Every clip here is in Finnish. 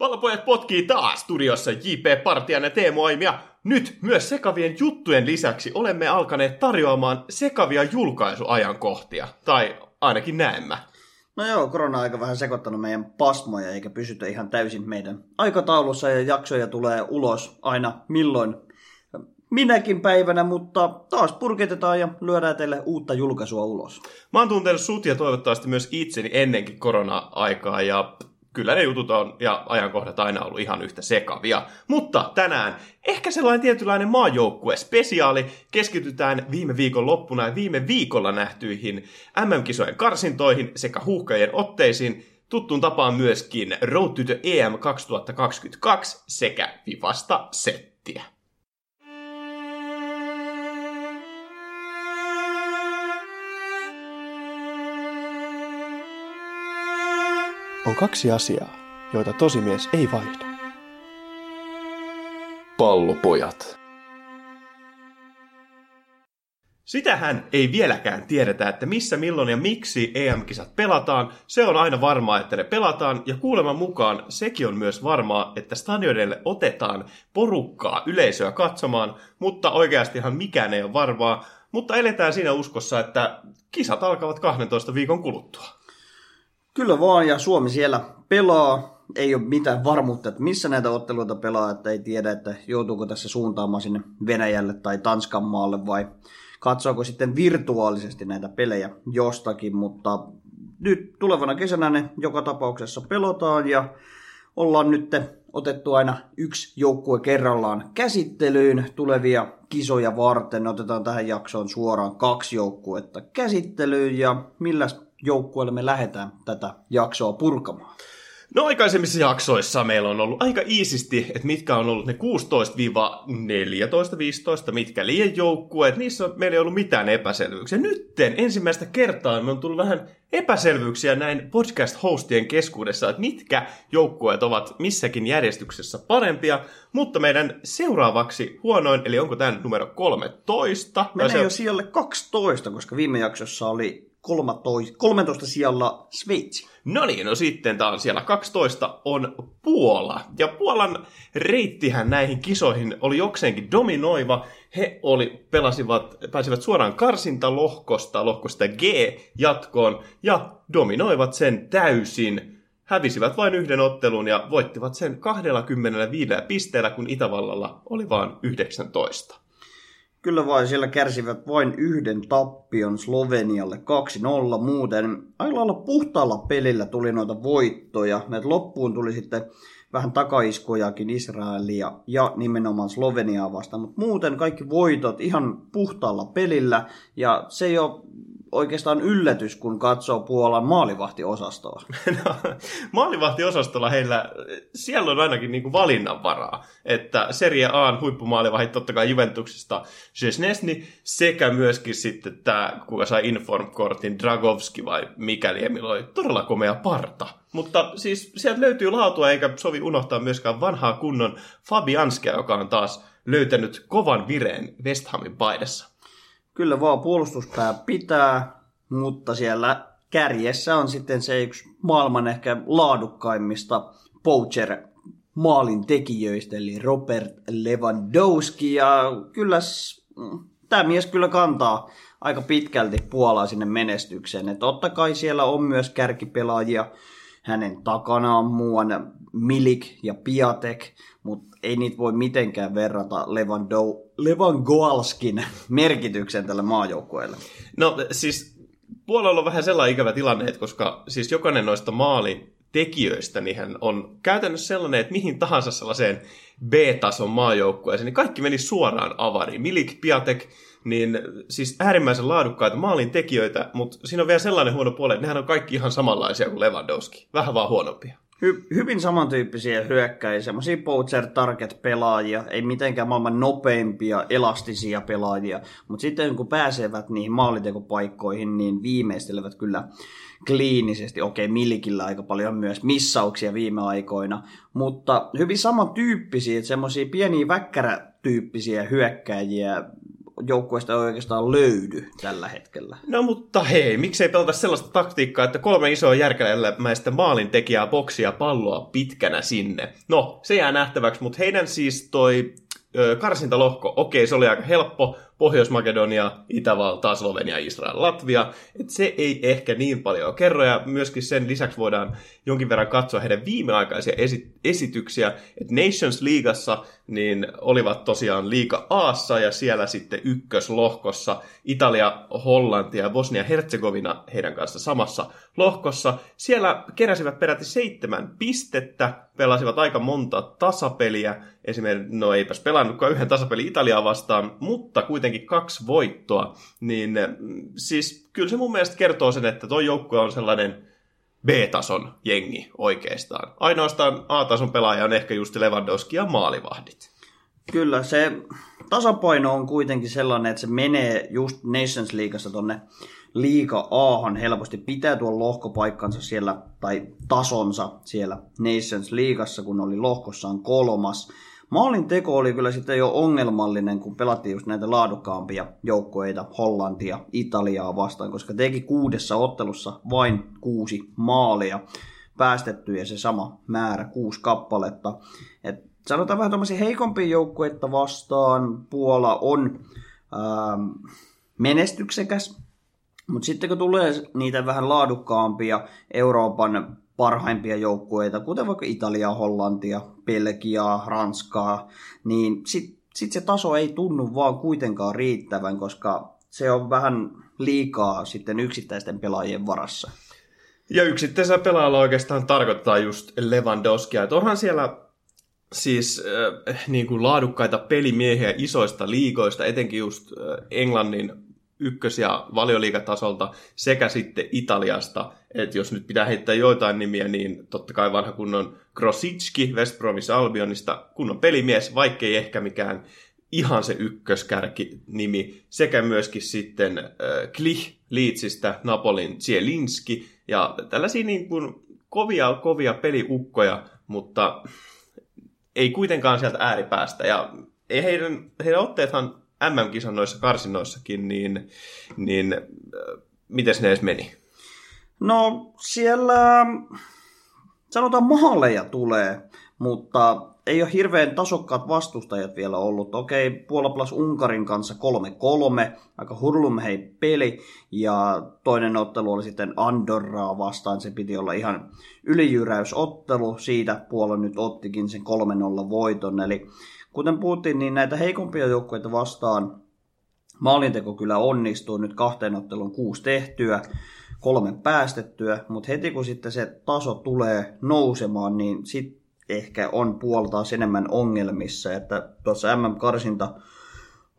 Pallopojat potkii taas studiossa J.P. Partian ja Teemu Aimia. Nyt myös sekavien juttujen lisäksi olemme alkaneet tarjoamaan sekavia julkaisuajankohtia. Tai ainakin näemmä. No joo, korona-aika vähän sekoittanut meidän pasmoja, eikä pysytä ihan täysin meidän aikataulussa, ja jaksoja tulee ulos aina milloin minäkin päivänä, mutta taas purkitetaan ja lyödään teille uutta julkaisua ulos. Mä oon tuntenut sut ja toivottavasti myös itseni ennenkin korona-aikaa, ja kyllä ne jutut on ja ajankohdat aina ollut ihan yhtä sekavia. Mutta tänään ehkä sellainen tietynlainen maajoukkue-spesiaali. Keskitytään viime viikon loppuna ja viime viikolla nähtyihin MM-kisojen karsintoihin sekä huuhkajien otteisiin. Tuttuun tapaan myöskin Road to the EM 2022 sekä Vivasta settiä. On kaksi asiaa, joita tosimies ei vaihda. Pallopojat. Sitähän ei vieläkään tiedetä, että missä, milloin ja miksi EM-kisat pelataan. Se on aina varmaa, että ne pelataan, ja kuuleman mukaan sekin on myös varmaa, että stadionille otetaan porukkaa yleisöä katsomaan, mutta oikeastihan mikään ei ole varmaa. Mutta eletään siinä uskossa, että kisat alkavat 12 viikon kuluttua. Kyllä vaan, ja Suomi siellä pelaa. Ei ole mitään varmuutta, että missä näitä otteluita pelaa, että ei tiedä, että joutuuko tässä suuntaamaan sinne Venäjälle tai Tanskan maalle vai katsoako sitten virtuaalisesti näitä pelejä jostakin, mutta nyt tulevana kesänä ne joka tapauksessa pelotaan ja ollaan nyt otettu aina yksi joukkue kerrallaan käsittelyyn tulevia kisoja varten. Otetaan tähän jaksoon suoraan kaksi joukkuetta käsittelyyn ja millä joukkueelle me lähdetään tätä jaksoa purkamaan? No aikaisemmissa jaksoissa meillä on ollut aika iisisti, että mitkä on ollut ne 16-14-15, mitkä liian joukkueet, niissä meillä ei ollut mitään epäselvyyksiä. Nytten ensimmäistä kertaa me on tullut vähän epäselvyyksiä näin podcast-hostien keskuudessa, että mitkä joukkueet ovat missäkin järjestyksessä parempia, mutta meidän seuraavaksi huonoin, eli onko tämä numero 13? Menee se... jo sijalle 12, koska viime jaksossa oli 13, 13 sijalla Sveitsi. No niin, no sitten on siellä 12 on Puola. Ja Puolan reittihän näihin kisoihin oli jokseenkin dominoiva. He oli, pelasivat, pääsivät suoraan karsintalohkosta, lohkosta G jatkoon ja dominoivat sen täysin. Hävisivät vain yhden ottelun ja voittivat sen 25 pisteellä, kun Itävallalla oli vain 19. Kyllä vain siellä kärsivät vain yhden tappion Slovenialle 2-0. Muuten aika lailla puhtaalla pelillä tuli noita voittoja. Näitä loppuun tuli sitten vähän takaiskojakin Israelia ja nimenomaan Sloveniaa vastaan. Mutta muuten kaikki voitot ihan puhtaalla pelillä. Ja se ole oikeastaan yllätys, kun katsoo Puolan maalivahtiosastoa? No, maalivahtiosastolla heillä, siellä on ainakin niin kuin valinnanvaraa. Että Serie A huippumaalivahit totta kai Juventuksesta Jesnesni sekä myöskin sitten tämä, kuka sai Inform-kortin, Dragovski vai mikäli Emil oli todella komea parta. Mutta siis sieltä löytyy laatua, eikä sovi unohtaa myöskään vanhaa kunnon Fabianskea, joka on taas löytänyt kovan vireen West Hamin paidassa. Kyllä vaan puolustuspää pitää, mutta siellä kärjessä on sitten se yksi maailman ehkä laadukkaimmista poacher maalin tekijöistä, eli Robert Lewandowski. Ja kyllä tämä mies kyllä kantaa aika pitkälti Puolaa sinne menestykseen. Et totta kai siellä on myös kärkipelaajia, hänen takanaan muuan Milik ja Piatek, mutta ei niitä voi mitenkään verrata Lewandowski Lewandowskin merkityksen tälle maajoukkueelle? No siis puolella on vähän sellainen ikävä tilanne, että koska siis jokainen noista maalin tekijöistä niin hän on käytännössä sellainen, että mihin tahansa sellaiseen B-tason maajoukkueeseen, niin kaikki meni suoraan avariin. Milik, Piatek, niin siis äärimmäisen laadukkaita maalin tekijöitä, mutta siinä on vielä sellainen huono puoli, että nehän on kaikki ihan samanlaisia kuin Lewandowski, vähän vaan huonompia hy, hyvin samantyyppisiä hyökkäjiä, semmoisia poacher target pelaajia, ei mitenkään maailman nopeimpia, elastisia pelaajia, mutta sitten kun pääsevät niihin maalitekopaikkoihin, niin viimeistelevät kyllä kliinisesti. Okei, Milikillä aika paljon myös missauksia viime aikoina, mutta hyvin samantyyppisiä, semmoisia pieniä väkkärätyyppisiä hyökkäjiä, joukkueesta ei oikeastaan löydy tällä hetkellä. No mutta hei, miksei pelata sellaista taktiikkaa, että kolme isoa järkälämäistä maalintekijää boksia palloa pitkänä sinne. No, se jää nähtäväksi, mutta heidän siis toi karsintalohko, okei, se oli aika helppo, Pohjois-Makedonia, Itävalta, Slovenia, Israel, Latvia. Et se ei ehkä niin paljon kerro, ja myöskin sen lisäksi voidaan jonkin verran katsoa heidän viimeaikaisia esi- esityksiä. Et Nations Leagueassa niin olivat tosiaan liiga Aassa ja siellä sitten ykköslohkossa Italia, Hollanti ja Bosnia-Herzegovina heidän kanssa samassa lohkossa. Siellä keräsivät peräti seitsemän pistettä, pelasivat aika monta tasapeliä, esimerkiksi, no eipäs pelannutkaan yhden tasapeli Italiaa vastaan, mutta kuitenkin kaksi voittoa, niin mm, siis kyllä se mun mielestä kertoo sen, että tuo joukkue on sellainen B-tason jengi oikeastaan. Ainoastaan A-tason pelaaja on ehkä just Lewandowski ja maalivahdit. Kyllä, se tasapaino on kuitenkin sellainen, että se menee just Nations Leagueassa tonne liiga Ahan helposti pitää tuon lohkopaikkansa siellä, tai tasonsa siellä Nations Leagueassa, kun oli lohkossaan kolmas. Maalin teko oli kyllä sitten jo ongelmallinen, kun pelattiin just näitä laadukkaampia joukkoita, Hollantia, Italiaa vastaan, koska teki kuudessa ottelussa vain kuusi maalia päästetty ja se sama määrä, kuusi kappaletta. Et sanotaan vähän tämmöisiä heikompia joukkueita vastaan. Puola on ähm, menestyksekäs, mutta sitten kun tulee niitä vähän laadukkaampia Euroopan parhaimpia joukkueita, kuten vaikka Italia, Hollantia, Belgiaa, Ranskaa, niin sitten sit se taso ei tunnu vaan kuitenkaan riittävän, koska se on vähän liikaa sitten yksittäisten pelaajien varassa. Ja yksittäisellä pelaajalla oikeastaan tarkoittaa just Lewandowskia, että onhan siellä siis äh, niin kuin laadukkaita pelimiehiä isoista liigoista, etenkin just äh, Englannin ykkös- ja valioliigatasolta sekä sitten Italiasta. Että jos nyt pitää heittää joitain nimiä, niin totta kai vanha kunnon Krosicki West Bromwich Albionista, kunnon pelimies, vaikkei ehkä mikään ihan se ykköskärki nimi, sekä myöskin sitten äh, Klich Leedsistä, Napolin Zielinski, ja tällaisia niin kuin kovia, kovia peliukkoja, mutta ei kuitenkaan sieltä ääripäästä, ja ei heidän, heidän otteethan MM-kisan noissa niin, niin äh, miten ne edes meni? No siellä sanotaan maaleja tulee, mutta ei ole hirveän tasokkaat vastustajat vielä ollut. Okei, Puola plus Unkarin kanssa 3-3, aika hurlumhei peli, ja toinen ottelu oli sitten Andorraa vastaan, se piti olla ihan ylijyräysottelu, siitä Puola nyt ottikin sen 3-0 voiton, eli kuten puhuttiin, niin näitä heikompia joukkueita vastaan maalinteko kyllä onnistuu, nyt kahteen ottelun kuusi tehtyä, kolme päästettyä, mutta heti kun sitten se taso tulee nousemaan, niin sitten ehkä on puoltaa enemmän ongelmissa, että tuossa MM-karsinta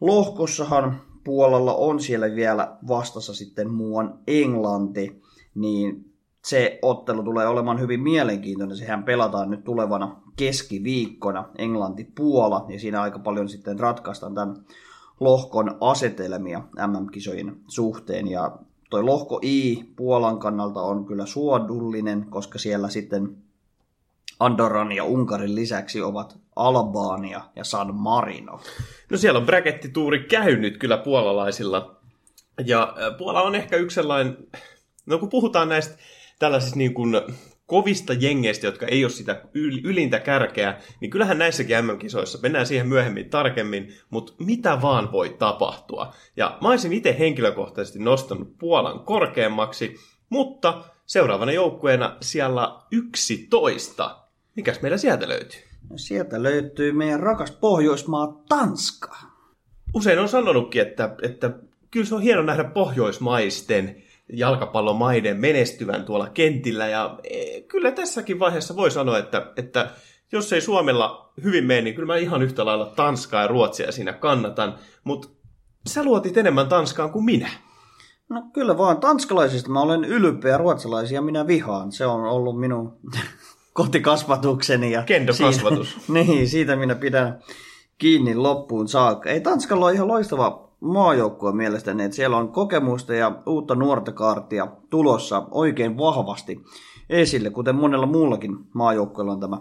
lohkossahan Puolalla on siellä vielä vastassa sitten muuan Englanti, niin se ottelu tulee olemaan hyvin mielenkiintoinen. Sehän pelataan nyt tulevana keskiviikkona Englanti-Puola, ja siinä aika paljon sitten ratkaistaan tämän lohkon asetelmia MM-kisojen suhteen. Ja toi lohko I Puolan kannalta on kyllä suodullinen, koska siellä sitten Andorran ja Unkarin lisäksi ovat Albania ja San Marino. No siellä on brakettituuri käynyt kyllä puolalaisilla. Ja Puola on ehkä yksi sellainen, no kun puhutaan näistä tällaisista niin kuin kovista jengeistä, jotka ei ole sitä ylintä kärkeä, niin kyllähän näissäkin MM-kisoissa, mennään siihen myöhemmin tarkemmin, mutta mitä vaan voi tapahtua. Ja mä olisin itse henkilökohtaisesti nostanut Puolan korkeammaksi, mutta seuraavana joukkueena siellä 11. Mikäs meillä sieltä löytyy? No sieltä löytyy meidän rakas Pohjoismaa Tanska. Usein on sanonutkin, että, että kyllä se on hieno nähdä pohjoismaisten jalkapallomaiden menestyvän tuolla kentillä. Ja e, kyllä tässäkin vaiheessa voi sanoa, että, että jos ei Suomella hyvin mene, niin kyllä mä ihan yhtä lailla Tanskaa ja Ruotsia siinä kannatan. Mutta sä luotit enemmän Tanskaan kuin minä. No kyllä vaan, tanskalaisista mä olen ylpeä, ruotsalaisia minä vihaan. Se on ollut minun kotikasvatukseni. Ja Kendokasvatus. Siitä, niin, siitä minä pidän kiinni loppuun saakka. Ei Tanskalla ole ihan loistava maajoukkue mielestäni, että siellä on kokemusta ja uutta nuorta kaartia tulossa oikein vahvasti esille, kuten monella muullakin maajoukkueella on tämä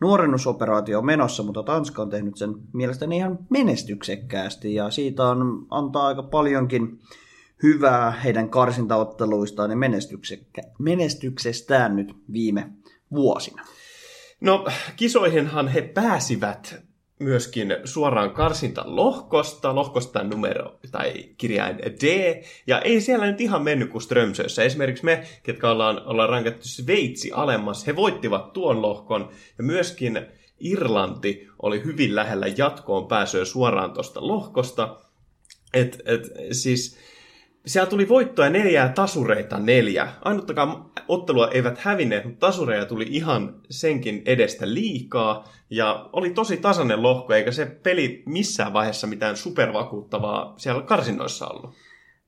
nuorennusoperaatio menossa, mutta Tanska on tehnyt sen mielestäni ihan menestyksekkäästi ja siitä on antaa aika paljonkin hyvää heidän karsintaotteluistaan ja menestyksestään nyt viime vuosina. No, kisoihinhan he pääsivät myöskin suoraan karsinta lohkosta, lohkosta numero tai kirjain D, ja ei siellä nyt ihan mennyt kuin Strömsössä. Esimerkiksi me, ketkä ollaan, ollaan rankattu Sveitsi alemmas, he voittivat tuon lohkon, ja myöskin Irlanti oli hyvin lähellä jatkoon pääsyä suoraan tuosta lohkosta. Et, et, siis siellä tuli voittoja neljää tasureita neljä. Ainuttakaan ottelua eivät hävinneet, mutta tasureja tuli ihan senkin edestä liikaa. Ja oli tosi tasainen lohko, eikä se peli missään vaiheessa mitään supervakuuttavaa siellä karsinnoissa ollut.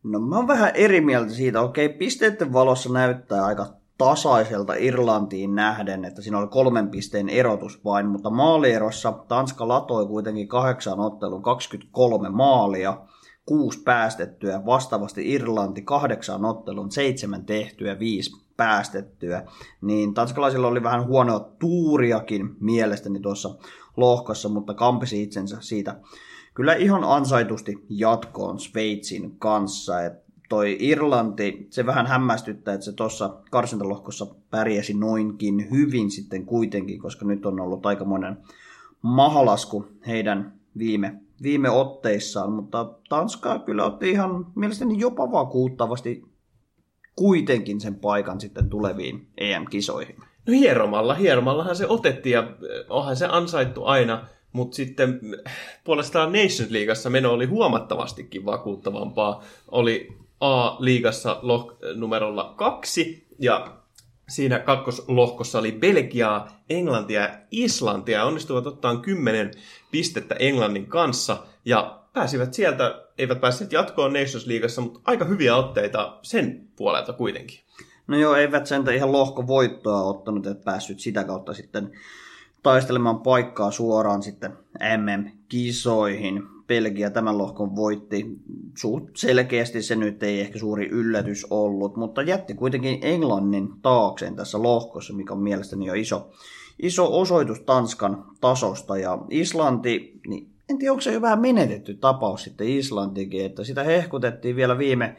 No mä oon vähän eri mieltä siitä. Okei, pisteiden valossa näyttää aika tasaiselta Irlantiin nähden, että siinä oli kolmen pisteen erotus vain, mutta maalierossa Tanska latoi kuitenkin kahdeksan ottelun 23 maalia – kuusi päästettyä, vastaavasti Irlanti kahdeksan ottelun, seitsemän tehtyä, viisi päästettyä, niin tanskalaisilla oli vähän huonoa tuuriakin mielestäni tuossa lohkossa, mutta kampesi itsensä siitä kyllä ihan ansaitusti jatkoon Sveitsin kanssa. Et toi Irlanti, se vähän hämmästyttää, että se tuossa karsintalohkossa pärjäsi noinkin hyvin sitten kuitenkin, koska nyt on ollut aikamoinen mahalasku heidän viime viime otteissaan, mutta Tanska kyllä otti ihan mielestäni jopa vakuuttavasti kuitenkin sen paikan sitten tuleviin EM-kisoihin. No hieromalla, hieromallahan se otettiin ja eh, onhan se ansaittu aina, mutta sitten eh, puolestaan Nations Leagueassa meno oli huomattavastikin vakuuttavampaa. Oli A-liigassa numerolla kaksi ja siinä kakkoslohkossa oli Belgiaa, Englantia ja Islantia. Onnistuivat ottaa kymmenen pistettä Englannin kanssa ja pääsivät sieltä, eivät päässeet jatkoon Nations Leagueassa, mutta aika hyviä otteita sen puolelta kuitenkin. No joo, eivät sen ihan lohkovoittoa ottanut, että päässyt sitä kautta sitten taistelemaan paikkaa suoraan sitten MM-kisoihin. Belgia tämän lohkon voitti. Suht selkeästi se nyt ei ehkä suuri yllätys ollut, mutta jätti kuitenkin Englannin taakseen tässä lohkossa, mikä on mielestäni jo iso, iso osoitus Tanskan tasosta. Ja Islanti, niin en tiedä, onko se jo vähän menetetty tapaus sitten Islantikin, että sitä hehkutettiin vielä viime,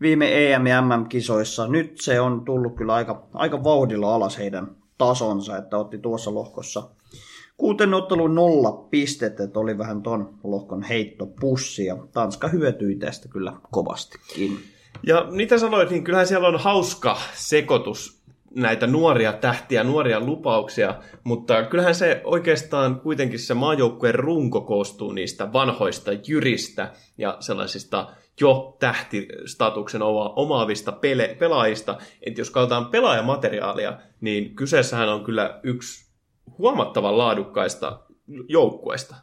viime EM- ja MM-kisoissa. Nyt se on tullut kyllä aika, aika vauhdilla alas heidän tasonsa, että otti tuossa lohkossa kuuteen otteluun nolla pistettä, että oli vähän ton lohkon heittopussi ja Tanska hyötyi tästä kyllä kovastikin. Ja mitä sanoit, niin kyllähän siellä on hauska sekoitus näitä nuoria tähtiä, nuoria lupauksia, mutta kyllähän se oikeastaan kuitenkin se maajoukkueen runko koostuu niistä vanhoista jyristä ja sellaisista jo tähtistatuksen omaavista pele- pelaajista. Että jos katsotaan pelaajamateriaalia, niin kyseessähän on kyllä yksi huomattavan laadukkaista joukkueista.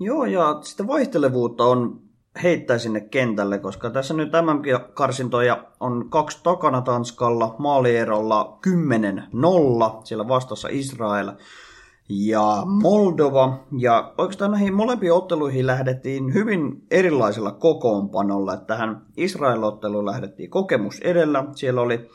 Joo, ja sitä vaihtelevuutta on heittää sinne kentälle, koska tässä nyt MM-karsintoja on kaksi takana Tanskalla, maalierolla 10-0, siellä vastassa Israel ja Moldova. Ja oikeastaan näihin molempiin otteluihin lähdettiin hyvin erilaisella kokoonpanolla. Tähän Israel-otteluun lähdettiin kokemus edellä. Siellä oli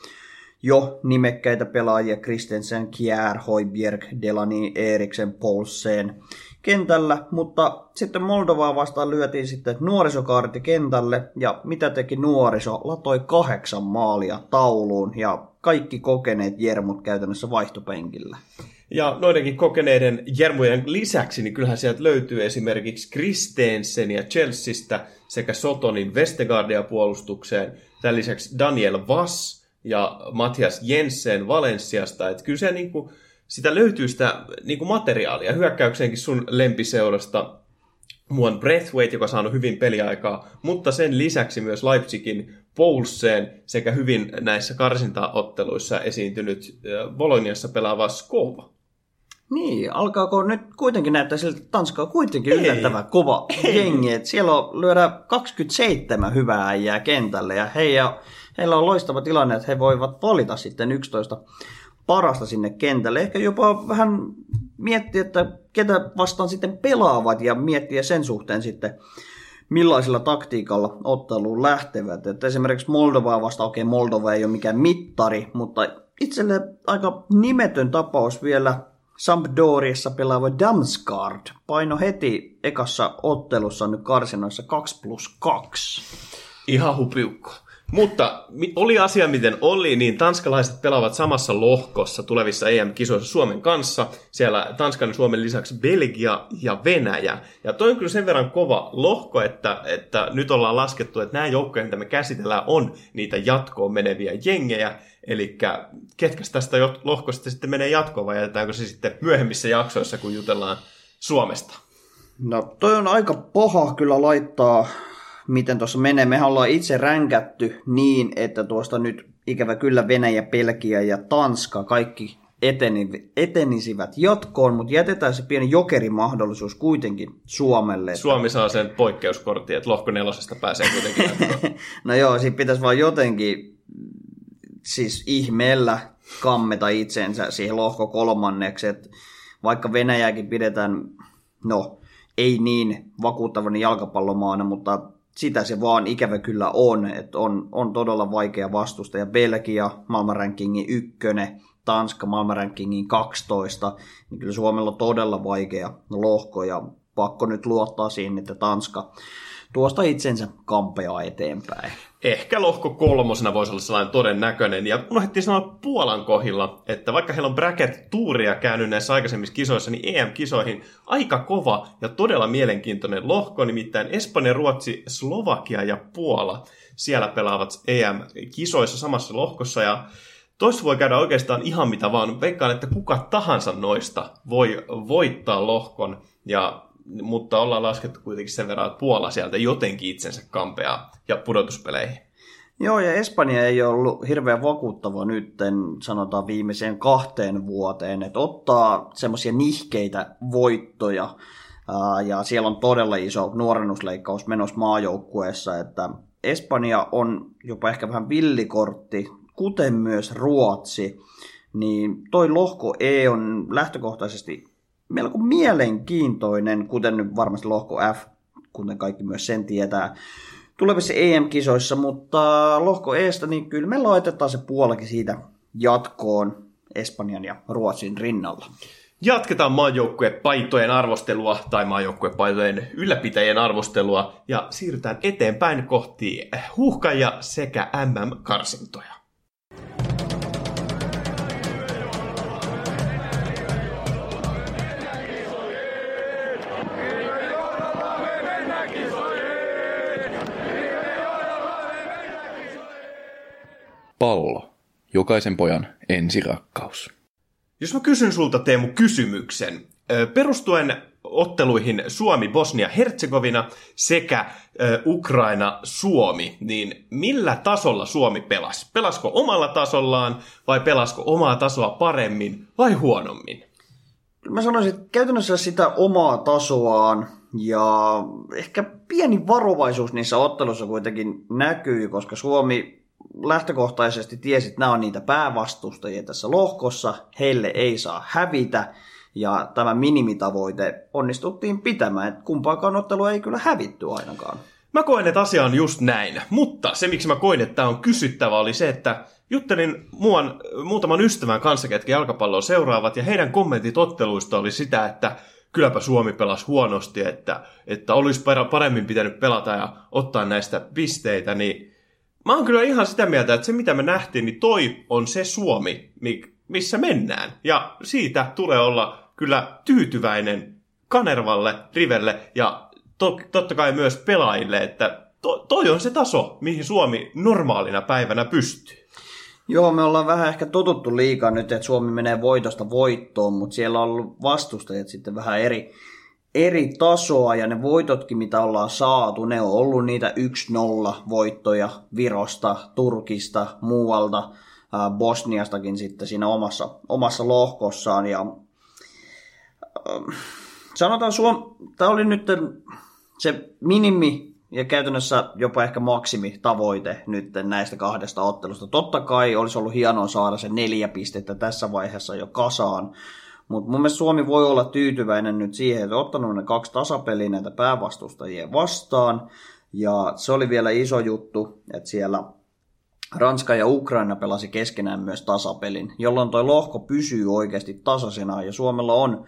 jo nimekkäitä pelaajia Kristensen, Kjær, Hoiberg, Delani, Eriksen, Polsen kentällä, mutta sitten Moldovaa vastaan lyötiin sitten nuorisokaarti kentälle, ja mitä teki nuoriso? Latoi kahdeksan maalia tauluun, ja kaikki kokeneet jermut käytännössä vaihtopenkillä. Ja noidenkin kokeneiden jermujen lisäksi, niin kyllähän sieltä löytyy esimerkiksi Kristensen ja Chelseastä sekä Sotonin Vestergaardia puolustukseen. Tämän lisäksi Daniel Vass, ja Matias Jensen Valensiasta. Että kyllä se niin kuin, sitä löytyy sitä niin kuin materiaalia. Hyökkäykseenkin sun lempiseurasta Muon Breathwaite, joka on saanut hyvin peliaikaa, mutta sen lisäksi myös Leipzigin Poulseen sekä hyvin näissä karsintaotteluissa esiintynyt Boloniassa pelaava Skova. Niin, alkaako nyt kuitenkin näyttää siltä, että Tanska on kuitenkin Ei. yllättävän kova Ei. jengi. Että siellä on lyödä 27 hyvää äijää kentälle ja he ja heillä on loistava tilanne, että he voivat valita sitten 11 parasta sinne kentälle. Ehkä jopa vähän miettiä, että ketä vastaan sitten pelaavat ja miettiä sen suhteen sitten, millaisella taktiikalla otteluun lähtevät. Että esimerkiksi Moldovaa vastaan, okei Moldova ei ole mikään mittari, mutta itselle aika nimetön tapaus vielä Sampdoriassa pelaava Damsgaard paino heti ekassa ottelussa nyt karsinoissa 2 plus 2. Ihan hupiukko. Mutta oli asia miten oli, niin tanskalaiset pelaavat samassa lohkossa tulevissa EM-kisoissa Suomen kanssa. Siellä Tanskan ja Suomen lisäksi Belgia ja Venäjä. Ja toi on kyllä sen verran kova lohko, että, että nyt ollaan laskettu, että nämä joukkoja, mitä me käsitellään, on niitä jatkoon meneviä jengejä. Eli ketkä tästä lohkosta sitten menee jatkoon vai jätetäänkö se sitten myöhemmissä jaksoissa, kun jutellaan Suomesta? No toi on aika paha kyllä laittaa miten tuossa menee. Me ollaan itse ränkätty niin, että tuosta nyt ikävä kyllä Venäjä, Pelkiä ja Tanska kaikki eteni, etenisivät jatkoon, mutta jätetään se pieni jokerimahdollisuus kuitenkin Suomelle. Että... Suomi saa sen poikkeuskortin, että lohko nelosesta pääsee kuitenkin No joo, siinä pitäisi vaan jotenkin siis ihmeellä kammeta itsensä siihen lohko kolmanneksi, että vaikka Venäjäkin pidetään, no ei niin vakuuttavan jalkapallomaana, mutta sitä se vaan ikävä kyllä on, että on, on todella vaikea vastusta. Ja Belgia maailmanrankingin ykkönen, Tanska maailmanrankingin 12, niin kyllä Suomella on todella vaikea lohko ja pakko nyt luottaa siihen, että Tanska tuosta itsensä kampeaa eteenpäin. Ehkä lohko kolmosena voisi olla sellainen todennäköinen. Ja unohdettiin sanoa Puolan kohilla, että vaikka heillä on bracket-tuuria käynyt näissä aikaisemmissa kisoissa, niin EM-kisoihin aika kova ja todella mielenkiintoinen lohko, nimittäin Espanja, Ruotsi, Slovakia ja Puola. Siellä pelaavat EM-kisoissa samassa lohkossa ja Toissa voi käydä oikeastaan ihan mitä vaan. Veikkaan, että kuka tahansa noista voi voittaa lohkon. Ja mutta ollaan laskettu kuitenkin sen verran, että Puola sieltä jotenkin itsensä kampeaa ja pudotuspeleihin. Joo, ja Espanja ei ollut hirveän vakuuttava nyt, sanotaan viimeiseen kahteen vuoteen, että ottaa semmoisia nihkeitä voittoja, ja siellä on todella iso nuorennusleikkaus menossa maajoukkueessa, että Espanja on jopa ehkä vähän villikortti, kuten myös Ruotsi, niin toi lohko E on lähtökohtaisesti melko mielenkiintoinen, kuten nyt varmasti lohko F, kuten kaikki myös sen tietää, tulevissa EM-kisoissa, mutta lohko Estä, niin kyllä me laitetaan se puolakin siitä jatkoon Espanjan ja Ruotsin rinnalla. Jatketaan maajoukkuepaitojen arvostelua tai maajoukkuepaitojen ylläpitäjien arvostelua ja siirrytään eteenpäin kohti huuhkaja sekä MM-karsintoja. Jokaisen pojan ensirakkaus. Jos mä kysyn sulta Teemu kysymyksen, perustuen otteluihin Suomi, Bosnia, Herzegovina sekä Ukraina, Suomi, niin millä tasolla Suomi pelasi? Pelasko omalla tasollaan vai pelasko omaa tasoa paremmin vai huonommin? Mä sanoisin, että käytännössä sitä omaa tasoaan ja ehkä pieni varovaisuus niissä otteluissa kuitenkin näkyy, koska Suomi lähtökohtaisesti tiesi, että nämä on niitä päävastustajia tässä lohkossa, heille ei saa hävitä, ja tämä minimitavoite onnistuttiin pitämään, että kumpaakaan ottelu ei kyllä hävitty ainakaan. Mä koen, että asia on just näin, mutta se miksi mä koin, että tämä on kysyttävä oli se, että juttelin muun, muutaman ystävän kanssa, ketkä jalkapalloa seuraavat, ja heidän kommentit otteluista oli sitä, että kylläpä Suomi pelasi huonosti, että, että olisi paremmin pitänyt pelata ja ottaa näistä pisteitä, niin mä oon kyllä ihan sitä mieltä, että se mitä me nähtiin, niin toi on se Suomi, missä mennään. Ja siitä tulee olla kyllä tyytyväinen Kanervalle, Rivelle ja to, totta kai myös pelaajille, että to, toi on se taso, mihin Suomi normaalina päivänä pystyy. Joo, me ollaan vähän ehkä totuttu liikaa nyt, että Suomi menee voitosta voittoon, mutta siellä on ollut vastustajat sitten vähän eri, eri tasoa ja ne voitotkin, mitä ollaan saatu, ne on ollut niitä 1-0 voittoja Virosta, Turkista, muualta, Bosniastakin sitten siinä omassa, omassa lohkossaan. Ja, sanotaan, Suom, tämä oli nyt se minimi ja käytännössä jopa ehkä maksimi tavoite nyt näistä kahdesta ottelusta. Totta kai olisi ollut hienoa saada se neljä pistettä tässä vaiheessa jo kasaan, mutta mun mielestä Suomi voi olla tyytyväinen nyt siihen, että ottanut ne kaksi tasapeliä näitä päävastustajia vastaan. Ja se oli vielä iso juttu, että siellä Ranska ja Ukraina pelasi keskenään myös tasapelin, jolloin toi lohko pysyy oikeasti tasaisena ja Suomella on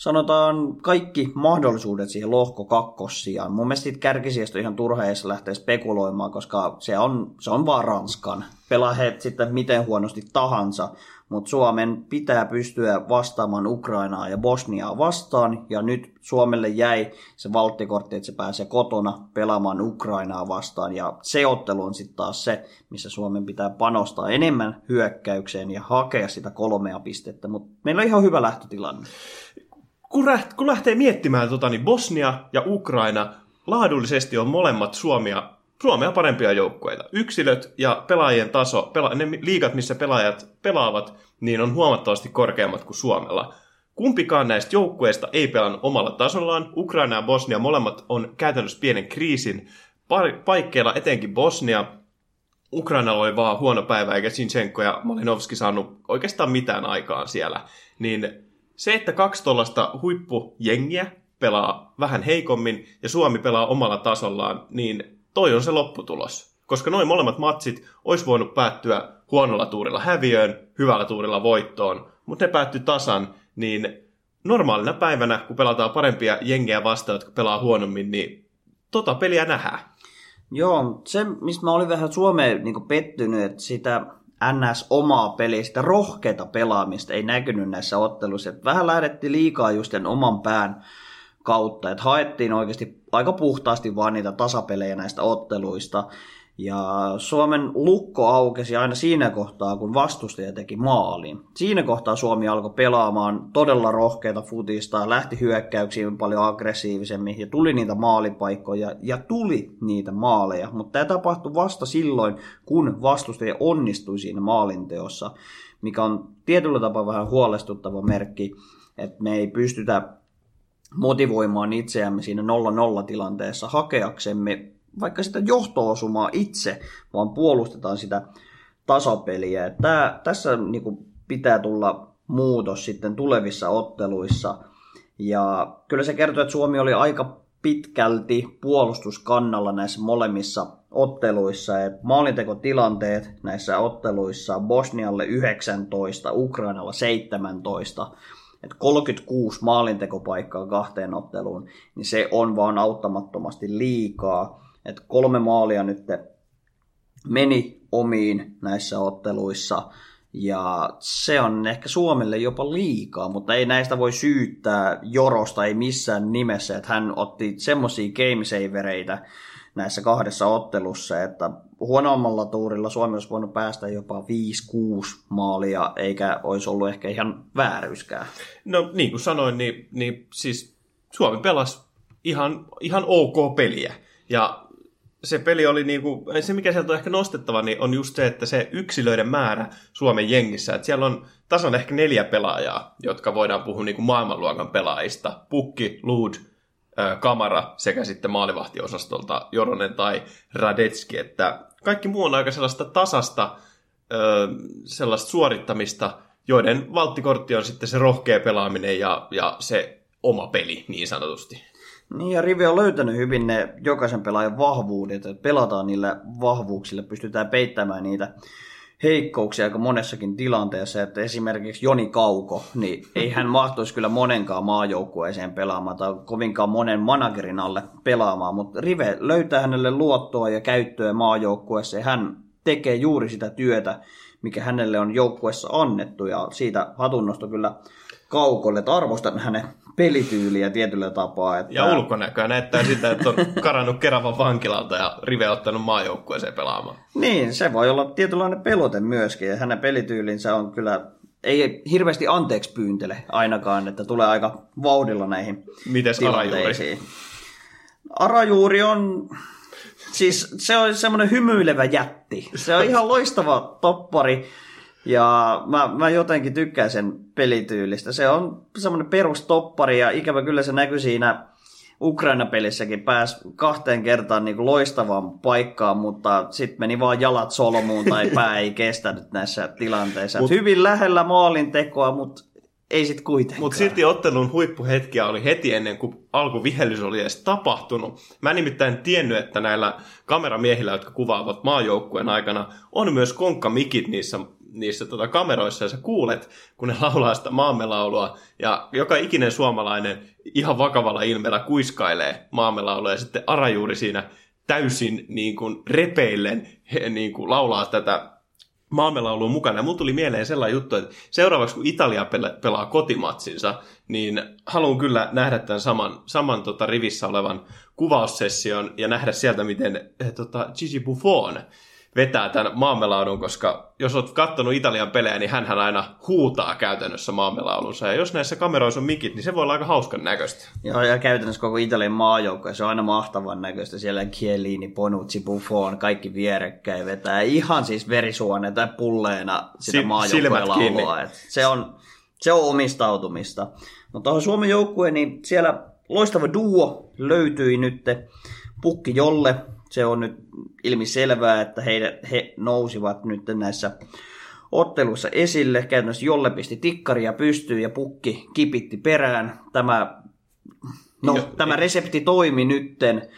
sanotaan kaikki mahdollisuudet siihen lohko kakkossiaan. Mun mielestä kärkisijasta on ihan turha edes lähteä spekuloimaan, koska se on, se on vaan Ranskan. Pelaa he sitten miten huonosti tahansa, mutta Suomen pitää pystyä vastaamaan Ukrainaa ja Bosniaa vastaan, ja nyt Suomelle jäi se valttikortti, että se pääsee kotona pelaamaan Ukrainaa vastaan, ja se ottelu on sitten taas se, missä Suomen pitää panostaa enemmän hyökkäykseen ja hakea sitä kolmea pistettä, mutta meillä on ihan hyvä lähtötilanne. Kun, räht, kun lähtee miettimään, tota, niin Bosnia ja Ukraina laadullisesti on molemmat Suomia, Suomea parempia joukkueita. Yksilöt ja pelaajien taso, pela, ne liigat, missä pelaajat pelaavat, niin on huomattavasti korkeammat kuin Suomella. Kumpikaan näistä joukkueista ei pelannut omalla tasollaan. Ukraina ja Bosnia molemmat on käytännössä pienen kriisin paikkeilla, etenkin Bosnia. Ukrainalla oli vaan huono päivä, eikä Sinchenko ja Malinovski saanut oikeastaan mitään aikaan siellä. Niin se, että kaksi tuollaista huippujengiä pelaa vähän heikommin ja Suomi pelaa omalla tasollaan, niin toi on se lopputulos. Koska noin molemmat matsit olisi voinut päättyä huonolla tuurilla häviöön, hyvällä tuurilla voittoon, mutta ne päättyi tasan, niin normaalina päivänä, kun pelataan parempia jengejä vastaan, jotka pelaa huonommin, niin tota peliä nähdään. Joo, se mistä mä olin vähän Suomeen niin pettynyt, että sitä NS omaa peliä, sitä rohkeita pelaamista ei näkynyt näissä otteluissa. Että vähän lähdettiin liikaa just oman pään kautta, että haettiin oikeasti aika puhtaasti vaan niitä tasapelejä näistä otteluista. Ja Suomen lukko aukesi aina siinä kohtaa, kun vastustaja teki maalin. Siinä kohtaa Suomi alkoi pelaamaan todella rohkeita futista, lähti hyökkäyksiin paljon aggressiivisemmin ja tuli niitä maalipaikkoja ja tuli niitä maaleja. Mutta tämä tapahtui vasta silloin, kun vastustaja onnistui siinä maalinteossa, mikä on tietyllä tapaa vähän huolestuttava merkki, että me ei pystytä motivoimaan itseämme siinä 0-0 tilanteessa hakeaksemme vaikka sitä johtoosumaa itse, vaan puolustetaan sitä tasapeliä. Tää, tässä niin pitää tulla muutos sitten tulevissa otteluissa. Ja kyllä se kertoo, että Suomi oli aika pitkälti puolustuskannalla näissä molemmissa otteluissa. Et maalintekotilanteet näissä otteluissa Bosnialle 19, Ukrainalla 17 että 36 maalintekopaikkaa kahteen otteluun, niin se on vaan auttamattomasti liikaa. Et kolme maalia nyt meni omiin näissä otteluissa. Ja se on ehkä Suomelle jopa liikaa, mutta ei näistä voi syyttää Jorosta, ei missään nimessä, että hän otti semmoisia gamesavereita näissä kahdessa ottelussa, että huonommalla tuurilla Suomi olisi voinut päästä jopa 5-6 maalia, eikä olisi ollut ehkä ihan vääryyskään. No niin kuin sanoin, niin, niin siis Suomi pelasi ihan, ihan ok peliä. Ja se peli oli niinku, se mikä sieltä on ehkä nostettava, niin on just se, että se yksilöiden määrä Suomen jengissä, että siellä on tasan ehkä neljä pelaajaa, jotka voidaan puhua niinku maailmanluokan pelaajista. Pukki, Lud, Kamara sekä sitten maalivahtiosastolta Joronen tai Radetski, että kaikki muu on aika sellaista tasasta sellaista suorittamista, joiden valttikortti on sitten se rohkea pelaaminen ja, ja se oma peli niin sanotusti. Niin, ja Rivi on löytänyt hyvin ne jokaisen pelaajan vahvuudet, että pelataan niillä vahvuuksilla, pystytään peittämään niitä heikkouksia aika monessakin tilanteessa, että esimerkiksi Joni Kauko, niin ei hän mahtuisi kyllä monenkaan maajoukkueeseen pelaamaan tai kovinkaan monen managerin alle pelaamaan, mutta Rive löytää hänelle luottoa ja käyttöä maajoukkueessa ja hän tekee juuri sitä työtä, mikä hänelle on joukkueessa annettu ja siitä hatunnosto kyllä Kaukolle, että arvostan hänen pelityyliä tietyllä tapaa. Että... Ja ulkonäköä näyttää sitä, että on karannut Keravan vankilalta ja Rive ottanut maajoukkueeseen pelaamaan. Niin, se voi olla tietynlainen pelote myöskin. Ja hänen pelityylinsä on kyllä, ei hirveästi anteeksi pyyntele ainakaan, että tulee aika vauhdilla näihin Mites Arajuuri? Arajuuri on, siis se on semmoinen hymyilevä jätti. Se on ihan loistava toppari. Ja mä, mä jotenkin tykkään sen pelityylistä. Se on semmoinen perustoppari ja ikävä kyllä se näkyy siinä Ukraina-pelissäkin pääsi kahteen kertaan niin loistavaan paikkaan, mutta sitten meni vaan jalat solmuun tai pää ei kestänyt näissä tilanteissa. Mut, hyvin lähellä maalintekoa, mutta ei sit kuitenkaan. Mutta silti ottelun huippuhetkiä oli heti ennen kuin alkuvihellys oli edes tapahtunut. Mä nimittäin tiennyt, että näillä kameramiehillä, jotka kuvaavat maajoukkueen aikana, on myös konkkamikit niissä, niissä tota kameroissa, ja sä kuulet, kun ne laulaa sitä maamelaulua, ja joka ikinen suomalainen ihan vakavalla ilmeellä kuiskailee maamelaulua, ja sitten Arajuuri siinä täysin niin kuin repeillen niin kuin laulaa tätä maamelauluun mukana. Ja mun tuli mieleen sellainen juttu, että seuraavaksi kun Italia pel- pelaa kotimatsinsa, niin haluan kyllä nähdä tämän saman, saman tota, rivissä olevan kuvaussession ja nähdä sieltä, miten eh, tota, Gigi Buffon vetää tämän maamelaulun, koska jos olet katsonut Italian pelejä, niin hän aina huutaa käytännössä maamelaulunsa. Ja jos näissä kameroissa on mikit, niin se voi olla aika hauskan näköistä. Joo, ja käytännössä koko Italian maajoukko, se on aina mahtavan näköistä. Siellä Chiellini, Bonucci, Buffon, kaikki vierekkäin vetää ihan siis verisuoneita tai pulleena sitä Si- maajoukkojen laulua. Se, on, se on omistautumista. Mutta tuohon Suomen joukkueen, niin siellä loistava duo löytyi nyt Pukki Jolle. Se on nyt ilmi selvää, että he, he nousivat nyt näissä otteluissa esille. Käytännössä Jolle pisti tikkaria pystyyn ja Pukki kipitti perään. Tämä, no, Jo- tämä resepti toimi nytten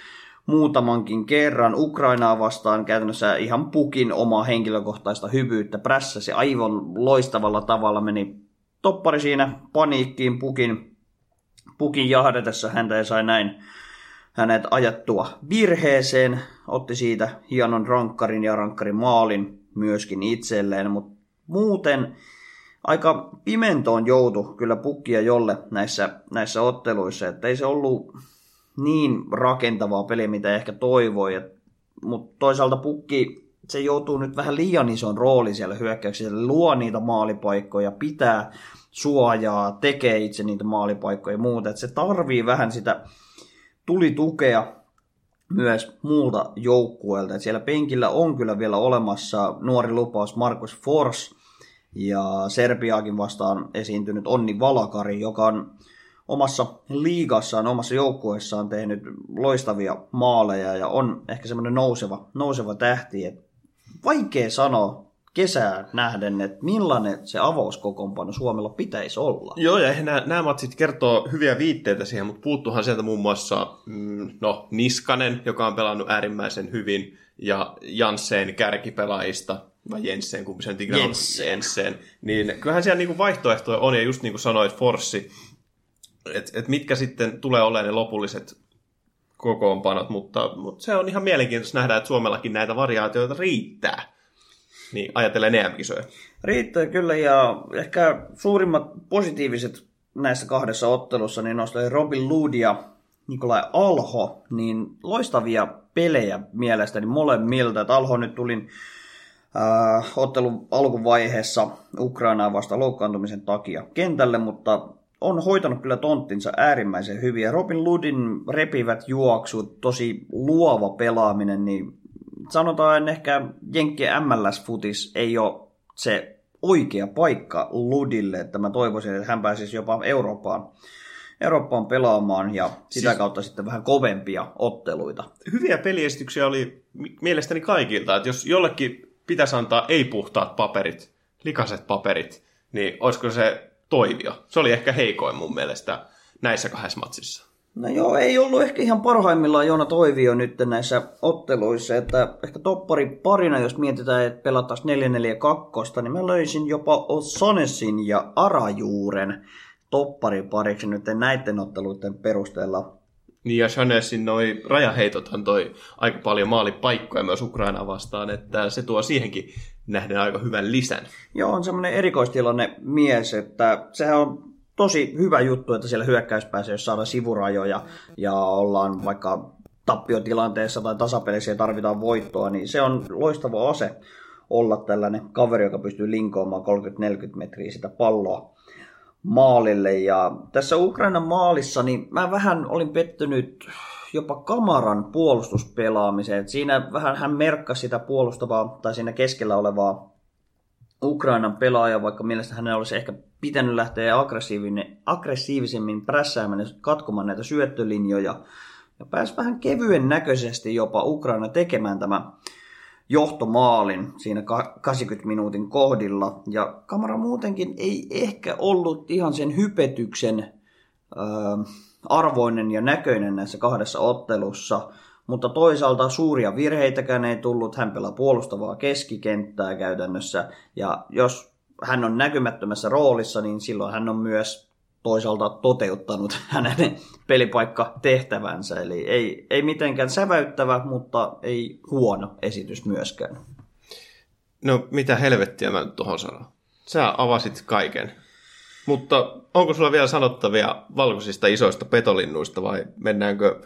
muutamankin kerran Ukrainaa vastaan käytännössä ihan Pukin omaa henkilökohtaista hyvyyttä prässäsi aivan loistavalla tavalla meni toppari siinä paniikkiin Pukin, Pukin jahdetessa häntä ja sai näin hänet ajattua virheeseen, otti siitä hienon rankkarin ja rankkarin maalin myöskin itselleen, mutta muuten aika pimentoon joutu kyllä pukkia jolle näissä, näissä otteluissa, että ei se ollut niin rakentavaa peliä, mitä ehkä toivoi, mutta toisaalta pukki se joutuu nyt vähän liian ison roolin siellä hyökkäyksessä, luo niitä maalipaikkoja, pitää suojaa, tekee itse niitä maalipaikkoja ja muuta, että se tarvii vähän sitä tulitukea myös muulta joukkueelta. Siellä penkillä on kyllä vielä olemassa nuori lupaus Markus Fors ja Serbiaakin vastaan esiintynyt Onni Valakari, joka on omassa liigassaan, omassa joukkueessaan tehnyt loistavia maaleja ja on ehkä semmoinen nouseva, nouseva tähti. Et vaikea sanoa kesää nähden, että millainen se avauskokoonpano Suomella pitäisi olla. Joo, ja eihän nämä, nämä matsit kertoo hyviä viitteitä siihen, mutta puuttuuhan sieltä muun muassa mm, no, Niskanen, joka on pelannut äärimmäisen hyvin, ja Janssen kärkipelaajista, vai Jensen, kumpi sen ikinä on, Jensen. Jensen, niin kyllähän siellä niinku vaihtoehtoja on, ja just niin kuin sanoit, Forssi, että et mitkä sitten tulee olemaan ne lopulliset kokoonpanot, mutta, mutta se on ihan mielenkiintoista nähdä, että Suomellakin näitä variaatioita riittää. Niin ajatellen EM-kisoja. Riittää kyllä, ja ehkä suurimmat positiiviset näissä kahdessa ottelussa, niin nostaa Robin Lood ja Nikolai Alho, niin loistavia pelejä mielestäni molemmilta. Että Alho nyt tulin äh, ottelun alkuvaiheessa Ukrainaa vasta loukkaantumisen takia kentälle, mutta on hoitanut kyllä tonttinsa äärimmäisen hyvin. Ja Robin Ludin repivät juoksut, tosi luova pelaaminen, niin sanotaan ehkä Jenkkien MLS-futis ei ole se oikea paikka Ludille, että mä toivoisin, että hän pääsisi jopa Eurooppaan, Eurooppaan pelaamaan ja sitä Siis- kautta sitten vähän kovempia otteluita. hyviä peliesityksiä oli mi- mielestäni kaikilta, että jos jollekin pitäisi antaa ei-puhtaat paperit, likaset paperit, niin olisiko se Toivio? Se oli ehkä heikoin mun mielestä näissä kahdessa matsissa. No joo, ei ollut ehkä ihan parhaimmillaan Joona Toivio nyt näissä otteluissa, että ehkä toppari parina, jos mietitään, että pelattaisiin 4-4-2, niin mä löysin jopa Osanesin ja Arajuuren topparipariksi nyt näiden otteluiden perusteella. Niin ja Chanesin noi rajaheitot toi aika paljon maalipaikkoja myös Ukrainaa vastaan, että se tuo siihenkin nähden aika hyvän lisän. Joo, on semmoinen erikoistilanne mies, että sehän on tosi hyvä juttu, että siellä hyökkäyspäässä, jos saadaan sivurajoja ja ollaan vaikka tappiotilanteessa tai tasapelissä ja tarvitaan voittoa, niin se on loistava ase olla tällainen kaveri, joka pystyy linkoamaan 30-40 metriä sitä palloa maalille. Ja tässä Ukrainan maalissa, niin mä vähän olin pettynyt jopa Kamaran puolustuspelaamiseen. Siinä vähän hän merkkasi sitä puolustavaa tai siinä keskellä olevaa Ukrainan pelaaja, vaikka mielestäni hänen olisi ehkä pitänyt lähteä aggressiivinen, aggressiivisemmin prässäämään ja katkomaan näitä syöttölinjoja. Ja pääsi vähän kevyen näköisesti jopa Ukraina tekemään tämä johtomaalin siinä 80 minuutin kohdilla. Ja kamera muutenkin ei ehkä ollut ihan sen hypetyksen arvoinen ja näköinen näissä kahdessa ottelussa, mutta toisaalta suuria virheitäkään ei tullut. Hän pelaa puolustavaa keskikenttää käytännössä, ja jos hän on näkymättömässä roolissa, niin silloin hän on myös toisaalta toteuttanut hänen pelipaikka tehtävänsä. Eli ei, ei mitenkään säväyttävä, mutta ei huono esitys myöskään. No mitä helvettiä mä nyt tuohon sanon? Sä avasit kaiken. Mutta onko sulla vielä sanottavia valkoisista isoista petolinnuista vai mennäänkö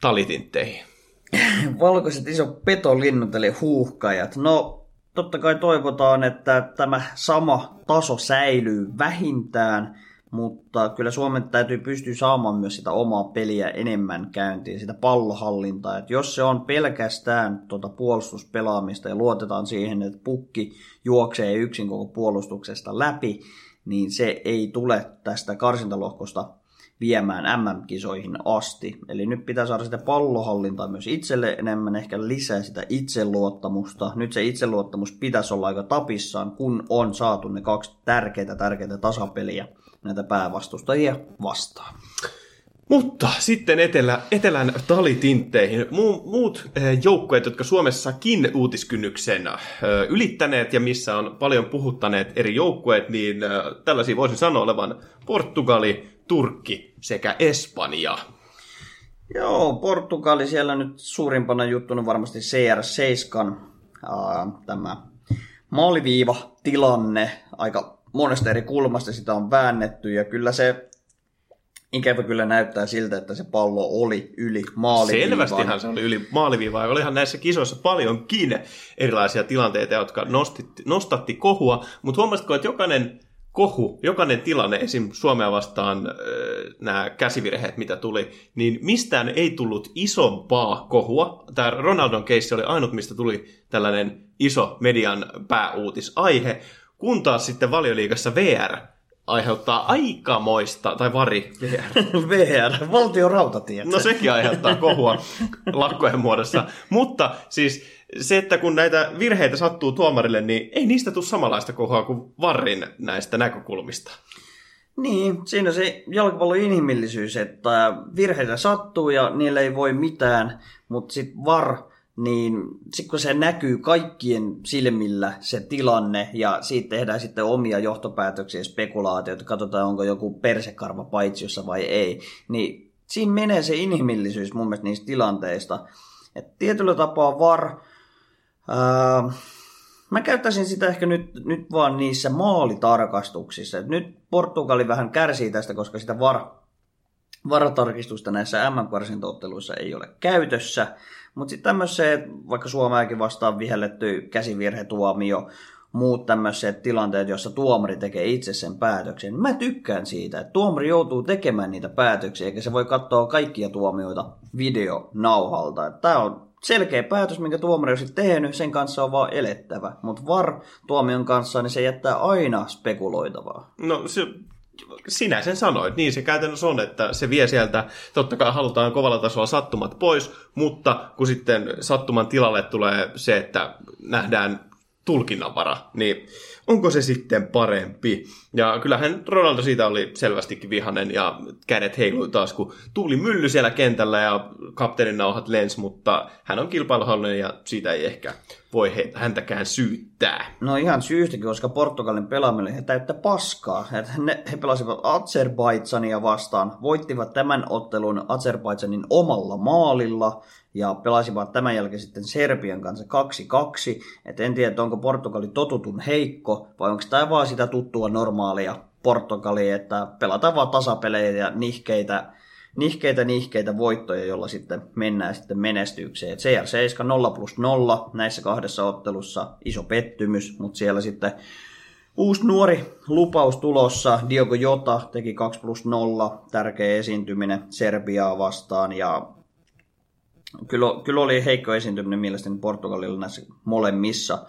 talitintteihin? Valkoiset isot petolinnut eli huuhkajat. No totta kai toivotaan, että tämä sama taso säilyy vähintään, mutta kyllä Suomen täytyy pystyä saamaan myös sitä omaa peliä enemmän käyntiin, sitä pallohallintaa. että jos se on pelkästään tuota puolustuspelaamista ja luotetaan siihen, että pukki juoksee yksin koko puolustuksesta läpi, niin se ei tule tästä karsintalohkosta viemään MM-kisoihin asti. Eli nyt pitää saada sitä pallohallintaa myös itselle enemmän, ehkä lisää sitä itseluottamusta. Nyt se itseluottamus pitäisi olla aika tapissaan, kun on saatu ne kaksi tärkeitä, tärkeitä tasapeliä näitä päävastustajia vastaan. Mutta sitten etelä, etelän talitintteihin. Muut eh, joukkueet, jotka Suomessakin uutiskynnyksen eh, ylittäneet ja missä on paljon puhuttaneet eri joukkueet, niin eh, tällaisia voisin sanoa olevan Portugali, Turkki sekä Espanja. Joo, Portugali siellä nyt suurimpana juttuna varmasti CR7, tämä maaliviiva tilanne, aika monesta eri kulmasta sitä on väännetty ja kyllä se ikävä kyllä näyttää siltä, että se pallo oli yli maaliviivaa. Selvästihan se oli yli maaliviivaa. Ja olihan näissä kisoissa paljonkin erilaisia tilanteita, jotka nostitti, nostatti kohua. Mutta huomasitko, että jokainen kohu, jokainen tilanne, esim. Suomea vastaan nämä käsivirheet, mitä tuli, niin mistään ei tullut isompaa kohua. Tämä Ronaldon keissi oli ainut, mistä tuli tällainen iso median pääuutisaihe, kun taas sitten valioliigassa VR aiheuttaa aikamoista, tai vari, VR. VR, valtion rautatiet. No sekin aiheuttaa kohua lakkojen muodossa. Mutta siis se, että kun näitä virheitä sattuu tuomarille, niin ei niistä tule samanlaista kohua kuin varrin näistä näkökulmista. Niin, siinä se jalkapallon inhimillisyys, että virheitä sattuu ja niille ei voi mitään, mutta sitten var niin sitten kun se näkyy kaikkien silmillä se tilanne ja siitä tehdään sitten omia johtopäätöksiä ja spekulaatioita, katsotaan onko joku persekarva paitsiossa vai ei, niin siinä menee se inhimillisyys mun mielestä niistä tilanteista. Et tietyllä tapaa var, ää, mä käyttäisin sitä ehkä nyt, nyt vaan niissä maalitarkastuksissa. Nyt Portugali vähän kärsii tästä, koska sitä var, varatarkistusta näissä MM-karsintaotteluissa ei ole käytössä. Mutta sitten tämmöiset, vaikka Suomeakin vastaan vihelletty käsivirhetuomio, muut tämmöiset tilanteet, joissa tuomari tekee itse sen päätöksen. Mä tykkään siitä, että tuomari joutuu tekemään niitä päätöksiä, eikä se voi katsoa kaikkia tuomioita videonauhalta. Tämä on selkeä päätös, minkä tuomari sitten tehnyt, sen kanssa on vaan elettävä. Mutta VAR-tuomion kanssa, niin se jättää aina spekuloitavaa. No se sinä sen sanoit. Niin se käytännössä on, että se vie sieltä, totta kai halutaan kovalla tasolla sattumat pois, mutta kun sitten sattuman tilalle tulee se, että nähdään tulkinnanvara, niin onko se sitten parempi? Ja kyllähän Ronaldo siitä oli selvästikin vihanen ja kädet heilui taas, kun tuuli mylly siellä kentällä ja kapteenin nauhat lens, mutta hän on kilpailuhalunen ja siitä ei ehkä voi he, häntäkään syyttää. No ihan syystäkin, koska Portugalin pelaaminen he täyttä paskaa. Ne, he pelasivat Azerbaidsania vastaan, voittivat tämän ottelun Azerbaidsanin omalla maalilla ja pelasivat tämän jälkeen sitten Serbian kanssa 2-2. Et en tiedä, onko Portugali totutun heikko vai onko tämä vaan sitä tuttua normaalia Portugalia, että pelataan vaan tasapelejä ja nihkeitä nihkeitä nihkeitä voittoja, jolla sitten mennään sitten menestykseen. Et CR7 0 plus 0 näissä kahdessa ottelussa iso pettymys, mutta siellä sitten uusi nuori lupaus tulossa. Diogo Jota teki 2 plus 0, tärkeä esiintyminen Serbiaa vastaan ja kyllä, kyllä oli heikko esiintyminen mielestäni Portugalilla näissä molemmissa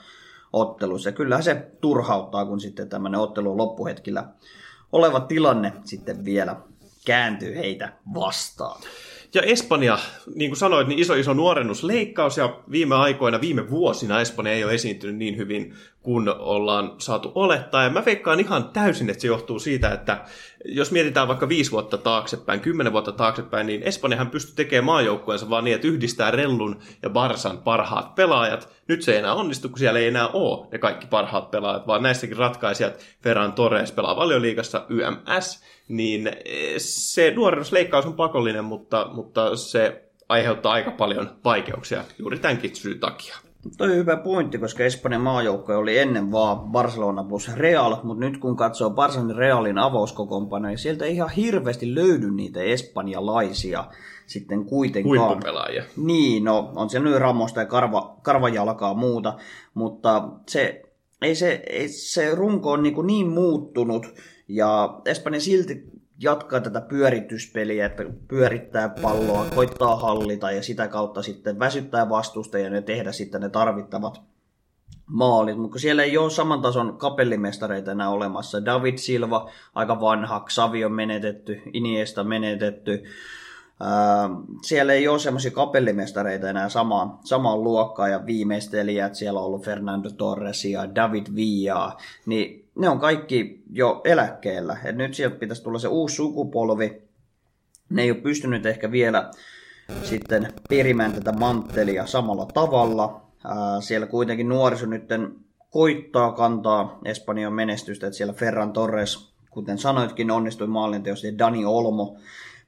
otteluissa. Ja kyllähän se turhauttaa, kun sitten tämmöinen ottelu loppuhetkillä oleva tilanne sitten vielä kääntyy heitä vastaan. Ja Espanja, niin kuin sanoit, niin iso iso nuorennusleikkaus ja viime aikoina, viime vuosina Espanja ei ole esiintynyt niin hyvin kuin ollaan saatu olettaa. Ja mä veikkaan ihan täysin, että se johtuu siitä, että jos mietitään vaikka viisi vuotta taaksepäin, kymmenen vuotta taaksepäin, niin Espanjahan pystyy tekemään maajoukkueensa vaan niin, että yhdistää Rellun ja Barsan parhaat pelaajat. Nyt se ei enää onnistu, kun siellä ei enää ole ne kaikki parhaat pelaajat, vaan näissäkin ratkaisijat Ferran Torres pelaa valioliigassa YMS, niin se nuorennusleikkaus on pakollinen, mutta, mutta se aiheuttaa aika paljon vaikeuksia juuri tämänkin syyn takia. Toi on hyvä pointti, koska Espanjan maajoukko oli ennen vaan Barcelona plus Real, mutta nyt kun katsoo Barcelonan Realin avauskokoonpanoja, niin sieltä ei ihan hirveästi löydy niitä espanjalaisia sitten kuitenkaan. Huippupelaajia. Niin, no on siellä nyt Ramosta ja Karva, Karvajalkaa muuta, mutta se, ei se, ei se runko on niin, niin muuttunut, ja Espanja silti jatkaa tätä pyörityspeliä, että pyörittää palloa, koittaa hallita ja sitä kautta sitten väsyttää vastustajia ja tehdä sitten ne tarvittavat maalit, mutta siellä ei ole saman tason kapellimestareita enää olemassa. David Silva, aika vanha, Xavi on menetetty, Iniesta menetetty, siellä ei ole semmoisia kapellimestareita enää samaan, samaan luokkaan ja viimeistelijät, siellä on ollut Fernando Torres ja David Villa, niin ne on kaikki jo eläkkeellä. Et nyt sieltä pitäisi tulla se uusi sukupolvi. Ne ei ole pystynyt ehkä vielä sitten perimään tätä manttelia samalla tavalla. siellä kuitenkin nuoriso nyt koittaa kantaa Espanjan menestystä, että siellä Ferran Torres, kuten sanoitkin, onnistui maalinteossa ja Dani Olmo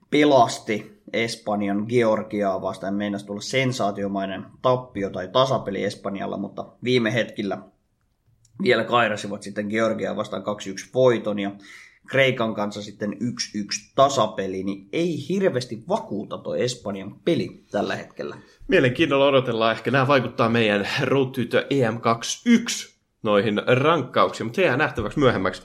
pelasti Espanjan Georgiaa vastaan. Meinasi tulla sensaatiomainen tappio tai tasapeli Espanjalla, mutta viime hetkillä vielä kairasivat sitten Georgiaa vastaan 2-1 voiton ja Kreikan kanssa sitten 1-1 tasapeli, niin ei hirveästi vakuuta tuo Espanjan peli tällä hetkellä. Mielenkiinnolla odotellaan. Ehkä nämä vaikuttaa meidän Road to EM21 noihin rankkauksiin, mutta se jää nähtäväksi myöhemmäksi.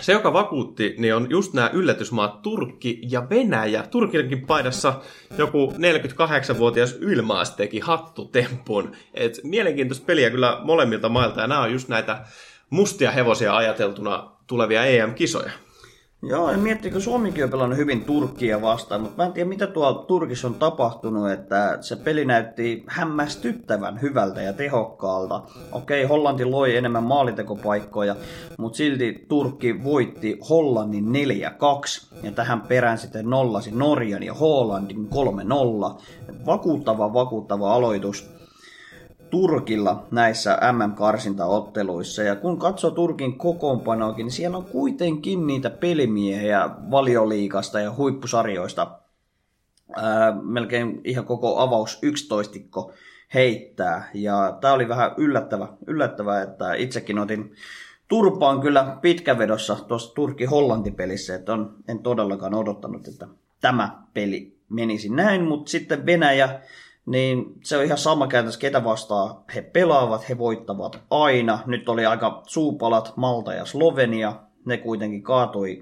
Se, joka vakuutti, niin on just nämä yllätysmaat Turkki ja Venäjä. Turkinkin paidassa joku 48-vuotias Ylmaas teki hattutempun. Et mielenkiintoista peliä kyllä molemmilta mailta, ja nämä on just näitä mustia hevosia ajateltuna tulevia EM-kisoja. Joo, en miettikö Suomikin on pelannut hyvin Turkkia vastaan, mutta mä en tiedä mitä tuolla Turkissa on tapahtunut, että se peli näytti hämmästyttävän hyvältä ja tehokkaalta. Okei, Hollanti loi enemmän maalitekopaikkoja, mutta silti Turkki voitti Hollannin 4-2 ja tähän perään sitten nollasi Norjan ja Hollandin 3-0. Vakuuttava, vakuuttava aloitus. Turkilla näissä MM-karsintaotteluissa. Ja kun katsoo Turkin kokoonpanoakin, niin siellä on kuitenkin niitä pelimiehiä valioliikasta ja huippusarjoista. Ää, melkein ihan koko avaus 11 heittää. Ja tämä oli vähän yllättävä, yllättävä, että itsekin otin turpaan kyllä pitkävedossa tuossa Turkki-Hollanti-pelissä, että on, en todellakaan odottanut, että tämä peli menisi näin, mutta sitten Venäjä niin se on ihan sama käytännössä, ketä vastaa he pelaavat, he voittavat aina. Nyt oli aika suupalat Malta ja Slovenia, ne kuitenkin kaatui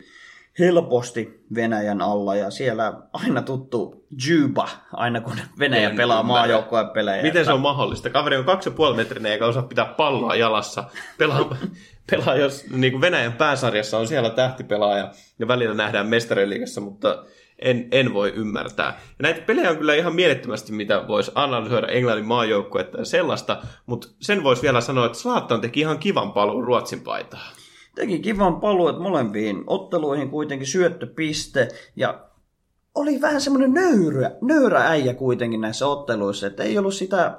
helposti Venäjän alla ja siellä aina tuttu Juba, aina kun Venäjä en pelaa maajoukkoja pelejä. Miten se on mahdollista? Kaveri on 2,5 metrinen eikä osaa pitää palloa jalassa. Pelaa, pelaa jos niin kuin Venäjän pääsarjassa on siellä tähtipelaaja ja välillä nähdään mestariliigassa, mutta en, en voi ymmärtää. Ja näitä pelejä on kyllä ihan mielettömästi, mitä voisi analysoida Englannin maajoukkuetta ja sellaista, mutta sen voisi vielä sanoa, että Slaattan teki ihan kivan paluun Ruotsin paitaan. Teki kivan paluun, molempiin otteluihin kuitenkin syöttöpiste ja oli vähän semmoinen nöyrä, nöyrä äijä kuitenkin näissä otteluissa, että ei ollut sitä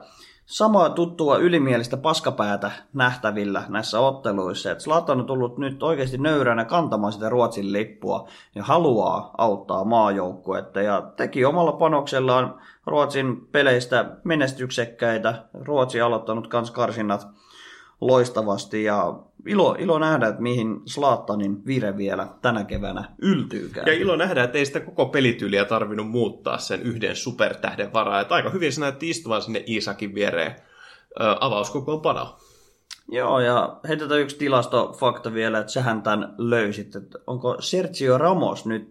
samaa tuttua ylimielistä paskapäätä nähtävillä näissä otteluissa. Et Zlatan on tullut nyt oikeasti nöyränä kantamaan sitä Ruotsin lippua ja haluaa auttaa maajoukkuetta ja teki omalla panoksellaan Ruotsin peleistä menestyksekkäitä. Ruotsi aloittanut kans karsinnat loistavasti ja ilo, ilo nähdä, että mihin Slaattanin vire vielä tänä keväänä yltyykään. Ja ilo nähdä, että ei sitä koko pelityyliä tarvinnut muuttaa sen yhden supertähden varaa. Että aika hyvin se näytti istuvan sinne Iisakin viereen avauskokoonpano. Joo, ja heitetään yksi tilastofakta vielä, että sähän tämän löysit. Että onko Sergio Ramos nyt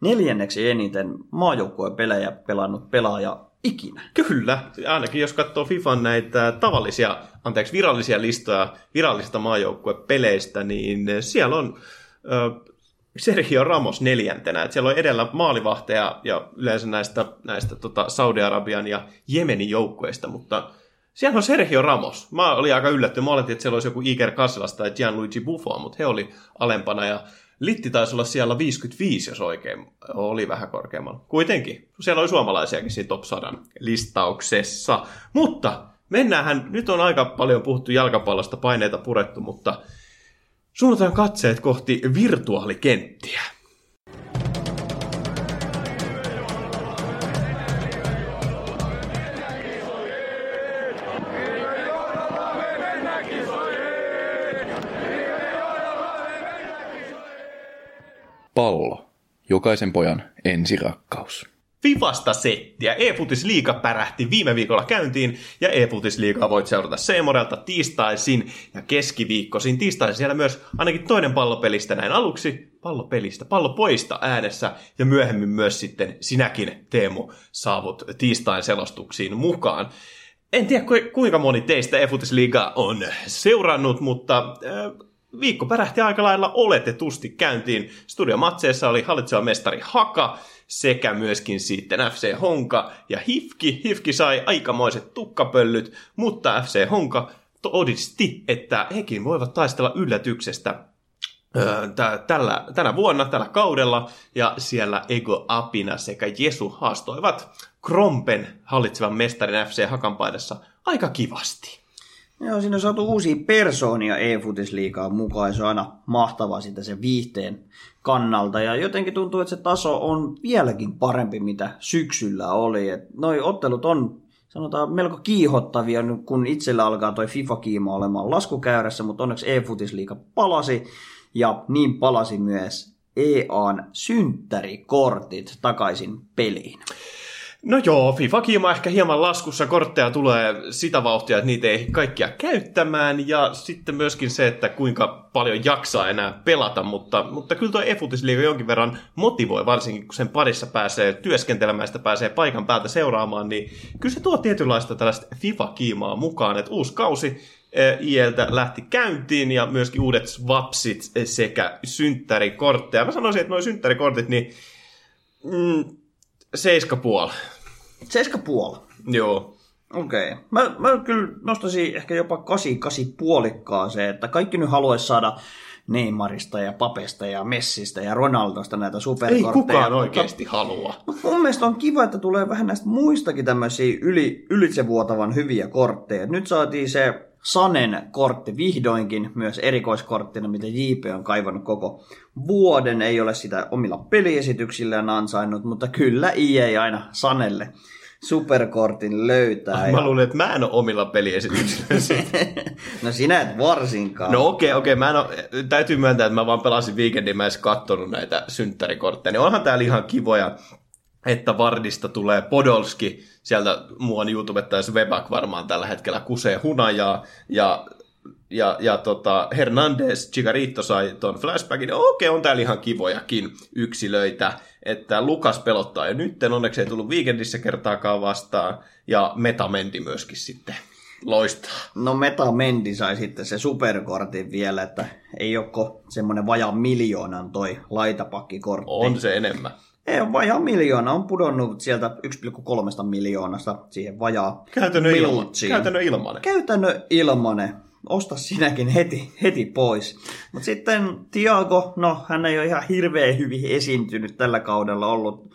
neljänneksi eniten maajoukkueen pelejä pelannut pelaaja ikinä. Kyllä, ainakin jos katsoo FIFAn näitä tavallisia, anteeksi, virallisia listoja virallisista maajoukkuepeleistä, niin siellä on ö, Sergio Ramos neljäntenä. Et siellä on edellä maalivahteja ja yleensä näistä, näistä tota Saudi-Arabian ja Jemenin joukkueista, mutta siellä on Sergio Ramos. Mä olin aika yllättynyt. Mä oletin, että siellä olisi joku Iker Casillas tai Gianluigi Buffon, mutta he oli alempana ja Litti taisi olla siellä 55, jos oikein oli vähän korkeammalla. Kuitenkin, siellä oli suomalaisiakin siinä top 100 listauksessa. Mutta mennäänhän, nyt on aika paljon puhuttu jalkapallosta, paineita purettu, mutta suunnataan katseet kohti virtuaalikenttiä. Pallo. Jokaisen pojan ensirakkaus. Vivasta settiä. E-Futis Liiga pärähti viime viikolla käyntiin, ja E-Futis Liigaa voit seurata Seemorelta tiistaisin ja keskiviikkoisin. Tiistaisin siellä myös ainakin toinen pallopelistä näin aluksi, pallopelistä, pallopoista äänessä, ja myöhemmin myös sitten sinäkin, Teemu, saavut tiistain selostuksiin mukaan. En tiedä kuinka moni teistä Liigaa on seurannut, mutta äh, viikko pärähti aika lailla oletetusti käyntiin. Studiomatseessa oli hallitseva mestari Haka sekä myöskin sitten FC Honka ja Hifki. Hifki sai aikamoiset tukkapöllyt, mutta FC Honka todisti, että hekin voivat taistella yllätyksestä tällä, tänä vuonna, tällä kaudella, ja siellä Ego Apina sekä Jesu haastoivat Krompen hallitsevan mestarin FC Hakan paidassa aika kivasti. Joo, siinä on saatu uusia persoonia e-futisliigaan mukaan, se on aina mahtavaa sitä sen viihteen kannalta. Ja jotenkin tuntuu, että se taso on vieläkin parempi, mitä syksyllä oli. Et noi ottelut on sanotaan melko kiihottavia, kun itsellä alkaa toi FIFA-kiima olemaan laskukäyrässä, mutta onneksi e-futisliiga palasi, ja niin palasi myös EAN synttärikortit takaisin peliin. No joo, FIFA-kiima ehkä hieman laskussa, kortteja tulee sitä vauhtia, että niitä ei kaikkia käyttämään, ja sitten myöskin se, että kuinka paljon jaksaa enää pelata, mutta, mutta kyllä tuo efutisliiga jonkin verran motivoi, varsinkin kun sen parissa pääsee työskentelemään, sitä pääsee paikan päältä seuraamaan, niin kyllä se tuo tietynlaista tällaista FIFA-kiimaa mukaan, että uusi kausi eh, IELtä lähti käyntiin ja myöskin uudet swapsit sekä synttärikortteja. Mä sanoisin, että nuo synttärikortit, niin mm, Seiska puoli. Seiska puoli? Joo. Okei. Okay. Mä, mä kyllä nostaisin ehkä jopa kasi, kasi puolikkaa se, että kaikki nyt haluaisi saada Neymarista ja Papesta ja Messistä ja Ronaldosta näitä superkortteja. Ei kukaan oikeasti halua. Mutta mun mielestä on kiva, että tulee vähän näistä muistakin tämmöisiä yli, ylitsevuotavan hyviä kortteja. Nyt saatiin se Sanen kortti vihdoinkin myös erikoiskorttina, mitä JP on kaivannut koko vuoden. Ei ole sitä omilla peliesityksillään ansainnut, mutta kyllä EA aina Sanelle superkortin löytää. Mä ja... luulen, että mä en ole omilla peliesityksillä. no sinä et varsinkaan. No okei, okay, okei. Okay. Mä en ole, täytyy myöntää, että mä vaan pelasin weekendin, mä en edes kattonut näitä synttärikortteja. Niin onhan täällä ihan kivoja että Vardista tulee Podolski, sieltä muuan YouTubettaisi Webak varmaan tällä hetkellä kusee hunajaa, ja ja, ja tota, Hernandez, Chigarito sai tuon flashbackin, okei, okay, on täällä ihan kivojakin yksilöitä, että Lukas pelottaa jo nyt, onneksi ei tullut weekendissä kertaakaan vastaan, ja Metamendi myöskin sitten loistaa. No Metamendi sai sitten se superkortin vielä, että ei ole semmoinen vajaa miljoonan toi laitapakkikortti. On se enemmän. Ei vajaa miljoona, on pudonnut sieltä 1,3 miljoonasta siihen vajaa Käytännön, ilma, käytännön ilmanen. Käytännön ilmanen. Osta sinäkin heti, heti pois. Mutta sitten Tiago, no hän ei ole ihan hirveän hyvin esiintynyt tällä kaudella ollut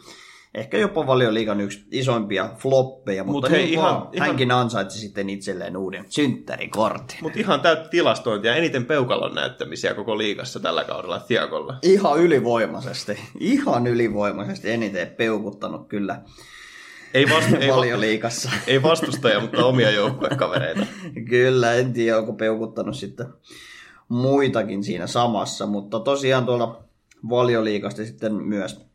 ehkä jopa valioliigan yksi isoimpia floppeja, mutta Mut hei, ihan, vaan, ihan, hänkin ansaitsi sitten itselleen uuden synttärikortin. Mutta ihan täyttä tilastointia, eniten peukalon näyttämisiä koko liigassa tällä kaudella Tiagolla. Ihan ylivoimaisesti, ihan ylivoimaisesti eniten peukuttanut kyllä. Ei, vastu, ei, valioliikassa. ei vastustaja, mutta omia joukkuekavereita. Kyllä, en tiedä, onko peukuttanut sitten muitakin siinä samassa, mutta tosiaan tuolla valioliikasta sitten myös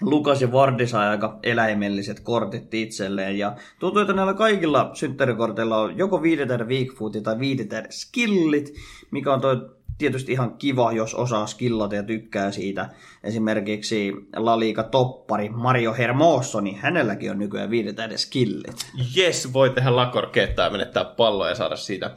Lukas ja Vardi sai aika eläimelliset kortit itselleen. Ja tuntuu, että näillä kaikilla synttärikorteilla on joko viidetäärä weakfootit tai viidetäärä skillit, mikä on toi tietysti ihan kiva, jos osaa skillata ja tykkää siitä. Esimerkiksi La Liga toppari Mario Hermoso, niin hänelläkin on nykyään viidetäärä skillit. Yes, voi tehdä lakorkeettaa ja menettää palloa ja saada siitä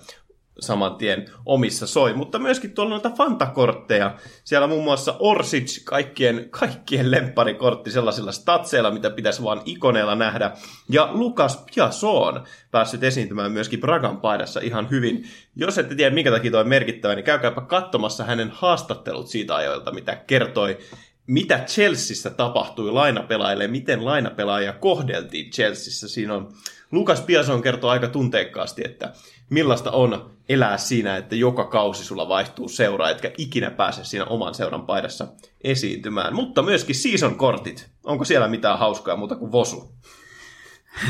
saman tien omissa soi, mutta myöskin tuolla noita fantakortteja. Siellä muun muassa Orsic, kaikkien, kaikkien lempparikortti sellaisilla statseilla, mitä pitäisi vaan ikoneilla nähdä. Ja Lukas Piason päässyt esiintymään myöskin Bragan paidassa ihan hyvin. Jos ette tiedä, minkä takia toi on merkittävä, niin käykääpä katsomassa hänen haastattelut siitä ajoilta, mitä kertoi mitä Chelseassa tapahtui lainapelaajille, miten lainapelaajia kohdeltiin Chelseassa. Siinä on Lukas Piason kertoo aika tunteikkaasti, että millaista on elää siinä, että joka kausi sulla vaihtuu seura, etkä ikinä pääse siinä oman seuran paidassa esiintymään. Mutta myöskin season-kortit. Onko siellä mitään hauskaa muuta kuin Vosu?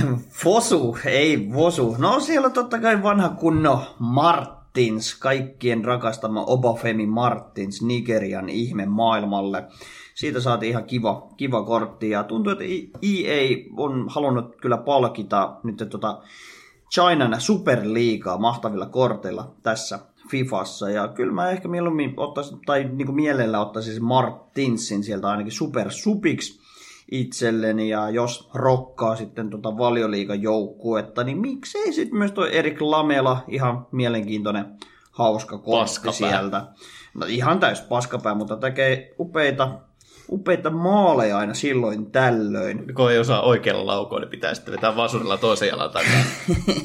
Vosu, ei Vosu. No siellä totta kai vanha kunno Martins, kaikkien rakastama Obafemi Martins Nigerian ihme maailmalle. Siitä saatiin ihan kiva, kiva kortti ja tuntuu, että EA on halunnut kyllä palkita nyt tota Chinan superliigaa mahtavilla korteilla tässä Fifassa. Ja kyllä mä ehkä mieluummin ottaisin, tai niin kuin mielellä ottaisin Martinsin sieltä ainakin super supiksi itselleni. Ja jos rokkaa sitten tota valioliigan joukkuetta, niin miksei sitten myös toi Erik Lamela, ihan mielenkiintoinen hauska kortti Paskapää. sieltä. No ihan täys paskapää, mutta tekee upeita upeita maaleja aina silloin tällöin. Kun ei osaa oikealla laukoa, niin pitää sitten vetää vasurilla toisen jalan takaa.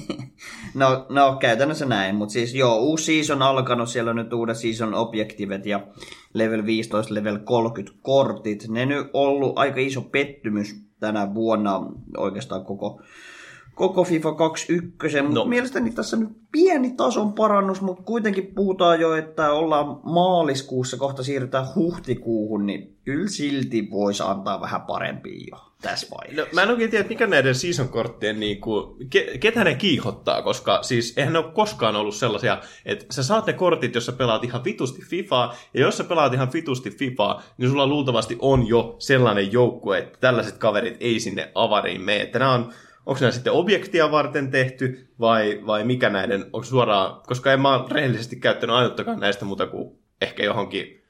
no, no, käytännössä näin, mutta siis joo, uusi season alkanut, siellä on nyt uudet season objektivet ja level 15, level 30 kortit. Ne nyt ollut aika iso pettymys tänä vuonna oikeastaan koko koko FIFA 21. No. No. Mielestäni tässä nyt pieni tason parannus, mutta kuitenkin puhutaan jo, että ollaan maaliskuussa, kohta siirrytään huhtikuuhun, niin kyllä silti voisi antaa vähän parempia jo tässä vaiheessa. No, mä en oikein tiedä, mikä näiden season-korttien, niin kuin, ke, ketä ne kiihottaa, koska siis eihän ne ole koskaan ollut sellaisia, että sä saat ne kortit, jos sä pelaat ihan vitusti FIFAa, ja jos sä pelaat ihan vitusti FIFAa, niin sulla luultavasti on jo sellainen joukkue, että tällaiset kaverit ei sinne avariin mene. Että nämä on, onko nämä sitten objektia varten tehty, vai, vai mikä näiden, onko suoraan, koska en mä ole rehellisesti käyttänyt ainuttakaan näistä muuta kuin ehkä johonkin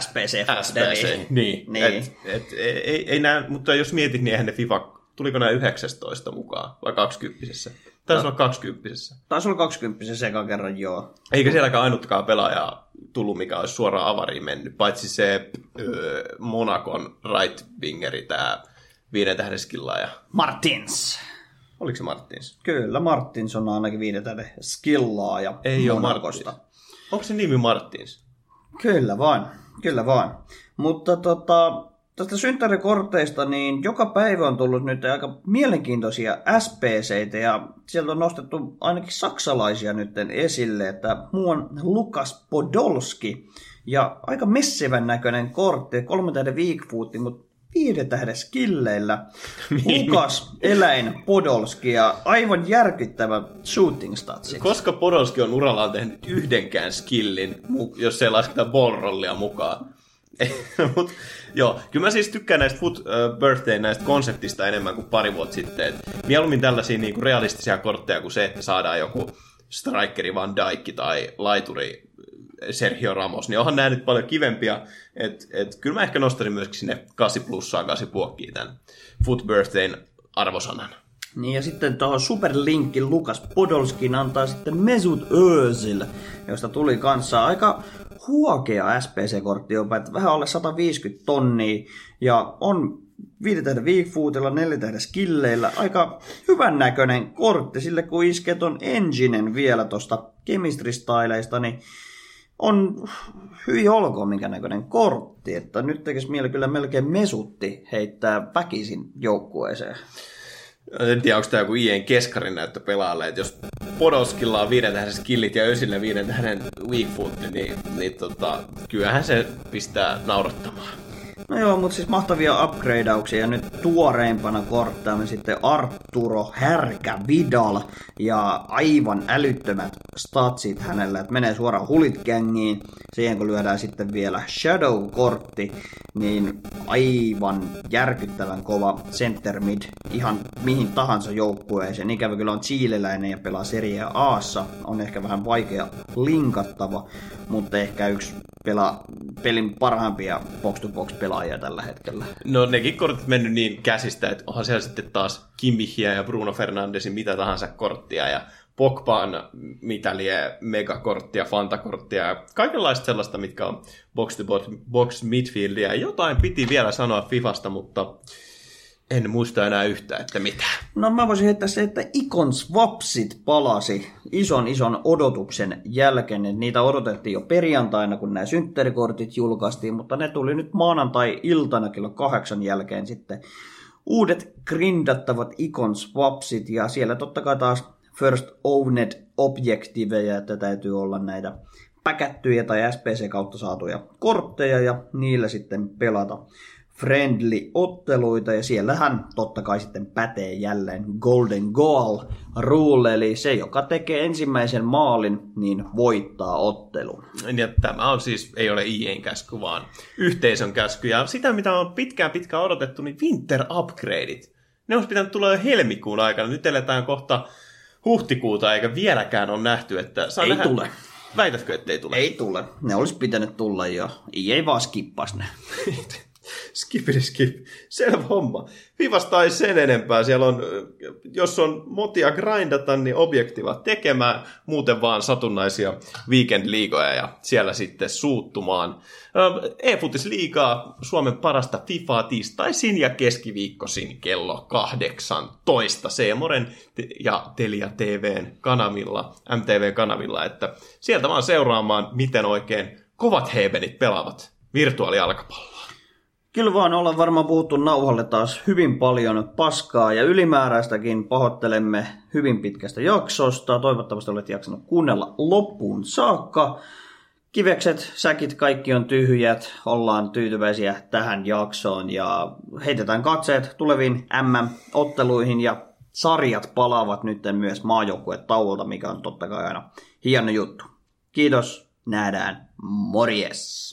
SPC. SPC. Niin. Niin. Et, et, ei, ei nää, mutta jos mietit, niin eihän ne FIFA, tuliko nämä 19 mukaan vai 20 Taisi olla 20 Taisi olla 20 sekan kerran, joo. Eikä sielläkään ainuttakaan pelaajaa tullut, mikä olisi suoraan avariin mennyt, paitsi se öö, Monakon right wingeri, tämä viiden tähden skillaaja. Martins. Oliko se Martins? Kyllä, Martins on ainakin viidetäinen skillaa ja Ei ole. Martins. Onko se nimi Martins? Kyllä vaan, kyllä vaan. Mutta tota, tästä synttärikorteista, niin joka päivä on tullut nyt aika mielenkiintoisia SPCitä ja sieltä on nostettu ainakin saksalaisia nyt esille, että muun Lukas Podolski ja aika messivän näköinen kortti, kolme tähden Weakfootin, mutta viiden tähden skilleillä. Lukas, eläin, Podolski ja aivan järkyttävä shooting statsi. Koska Podolski on urallaan tehnyt yhdenkään skillin, jos ei lasketa ballrollia mukaan. Mut, joo, kyllä mä siis tykkään näistä Foot uh, Birthday näistä konseptista enemmän kuin pari vuotta sitten. Et mieluummin tällaisia niinku realistisia kortteja kuin se, että saadaan joku strikeri Van Dijk tai laituri Sergio Ramos, niin onhan nämä nyt paljon kivempia. Et, et, kyllä mä ehkä nostaisin myöskin sinne 8 plussaan 8 puokkiin tämän Foot Birthdayn arvosanan. Niin ja sitten tuohon superlinkin Lukas Podolskin antaa sitten Mesut Özil, josta tuli kanssa aika huokea SPC-kortti jopa, että vähän alle 150 tonnia ja on viiden tähden Weakfootilla, neljä tähden skilleillä. Aika hyvän näköinen kortti, sille kun iskee ton enginen vielä tosta chemistry-styleista, niin on hyvin olkoon minkä näköinen kortti, että nyt tekisi mieli kyllä melkein mesutti heittää väkisin joukkueeseen. En tiedä, onko tämä joku IEn keskarin näyttö pelaajalle, että jos Podolskilla on viiden tähden skillit ja Ösille viiden tähden weak foot, niin, niin tota, kyllähän se pistää naurattamaan. No joo, mutta siis mahtavia upgradeauksia ja nyt tuoreimpana korttaamme sitten Arturo Härkä Vidal ja aivan älyttömät statsit hänellä, että menee suoraan hulitgängiin. Siihen kun lyödään sitten vielä Shadow-kortti, niin aivan järkyttävän kova center mid ihan mihin tahansa joukkueeseen. Ikävä kyllä on chileläinen ja pelaa Serie Aassa, on ehkä vähän vaikea linkattava, mutta ehkä yksi pelaa pelin parhaimpia box-to-box pelaajia tällä hetkellä. No nekin kortit mennyt niin käsistä, että onhan siellä sitten taas Kimmihiä ja Bruno Fernandesin mitä tahansa korttia ja Pokpaan mitä lie megakorttia, fantakorttia ja kaikenlaista sellaista, mitkä on box to box midfieldia. Jotain piti vielä sanoa Fifasta, mutta en muista enää yhtä, että mitä. No mä voisin heittää se, että Icon Swapsit palasi ison ison odotuksen jälkeen. Niitä odotettiin jo perjantaina, kun nämä synttärikortit julkaistiin, mutta ne tuli nyt maanantai-iltana kello kahdeksan jälkeen sitten uudet grindattavat Icon Swapsit ja siellä totta kai taas First Owned Objectiveja, että täytyy olla näitä päkättyjä tai SPC kautta saatuja kortteja ja niillä sitten pelata friendly-otteluita ja siellähän totta kai sitten pätee jälleen Golden Goal rule, eli se, joka tekee ensimmäisen maalin, niin voittaa ottelun. Ja tämä on siis, ei ole IEn käsky, vaan yhteisön käsky. Ja sitä, mitä on pitkään pitkään odotettu, niin Winter Upgradeit. Ne olisi pitänyt tulla jo helmikuun aikana. Nyt eletään kohta huhtikuuta, eikä vieläkään ole nähty, että... Saa ei nähdä... tule. Väitätkö, että ei tule? Ei tule. Ne olisi pitänyt tulla jo. EA vaan skippas ne. Skipidi skip. Selvä homma. Vivasta ei sen enempää. Siellä on, jos on motia grindata, niin objektiva tekemään. Muuten vaan satunnaisia weekend-liigoja ja siellä sitten suuttumaan. E-futis liigaa Suomen parasta FIFAa tiistaisin ja keskiviikkosin kello 18 Seemoren ja Telia TVn kanavilla, MTV-kanavilla, että sieltä vaan seuraamaan, miten oikein kovat hebenit pelaavat virtuaalialkapalloa. Kyllä vaan ollaan varmaan puhuttu nauhalle taas hyvin paljon paskaa ja ylimääräistäkin pahoittelemme hyvin pitkästä jaksosta. Toivottavasti olet jaksanut kuunnella loppuun saakka. Kivekset, säkit, kaikki on tyhjät. Ollaan tyytyväisiä tähän jaksoon ja heitetään katseet tuleviin MM-otteluihin ja sarjat palaavat nyt myös maajoukkuet tauolta, mikä on totta kai aina hieno juttu. Kiitos, nähdään, morjes!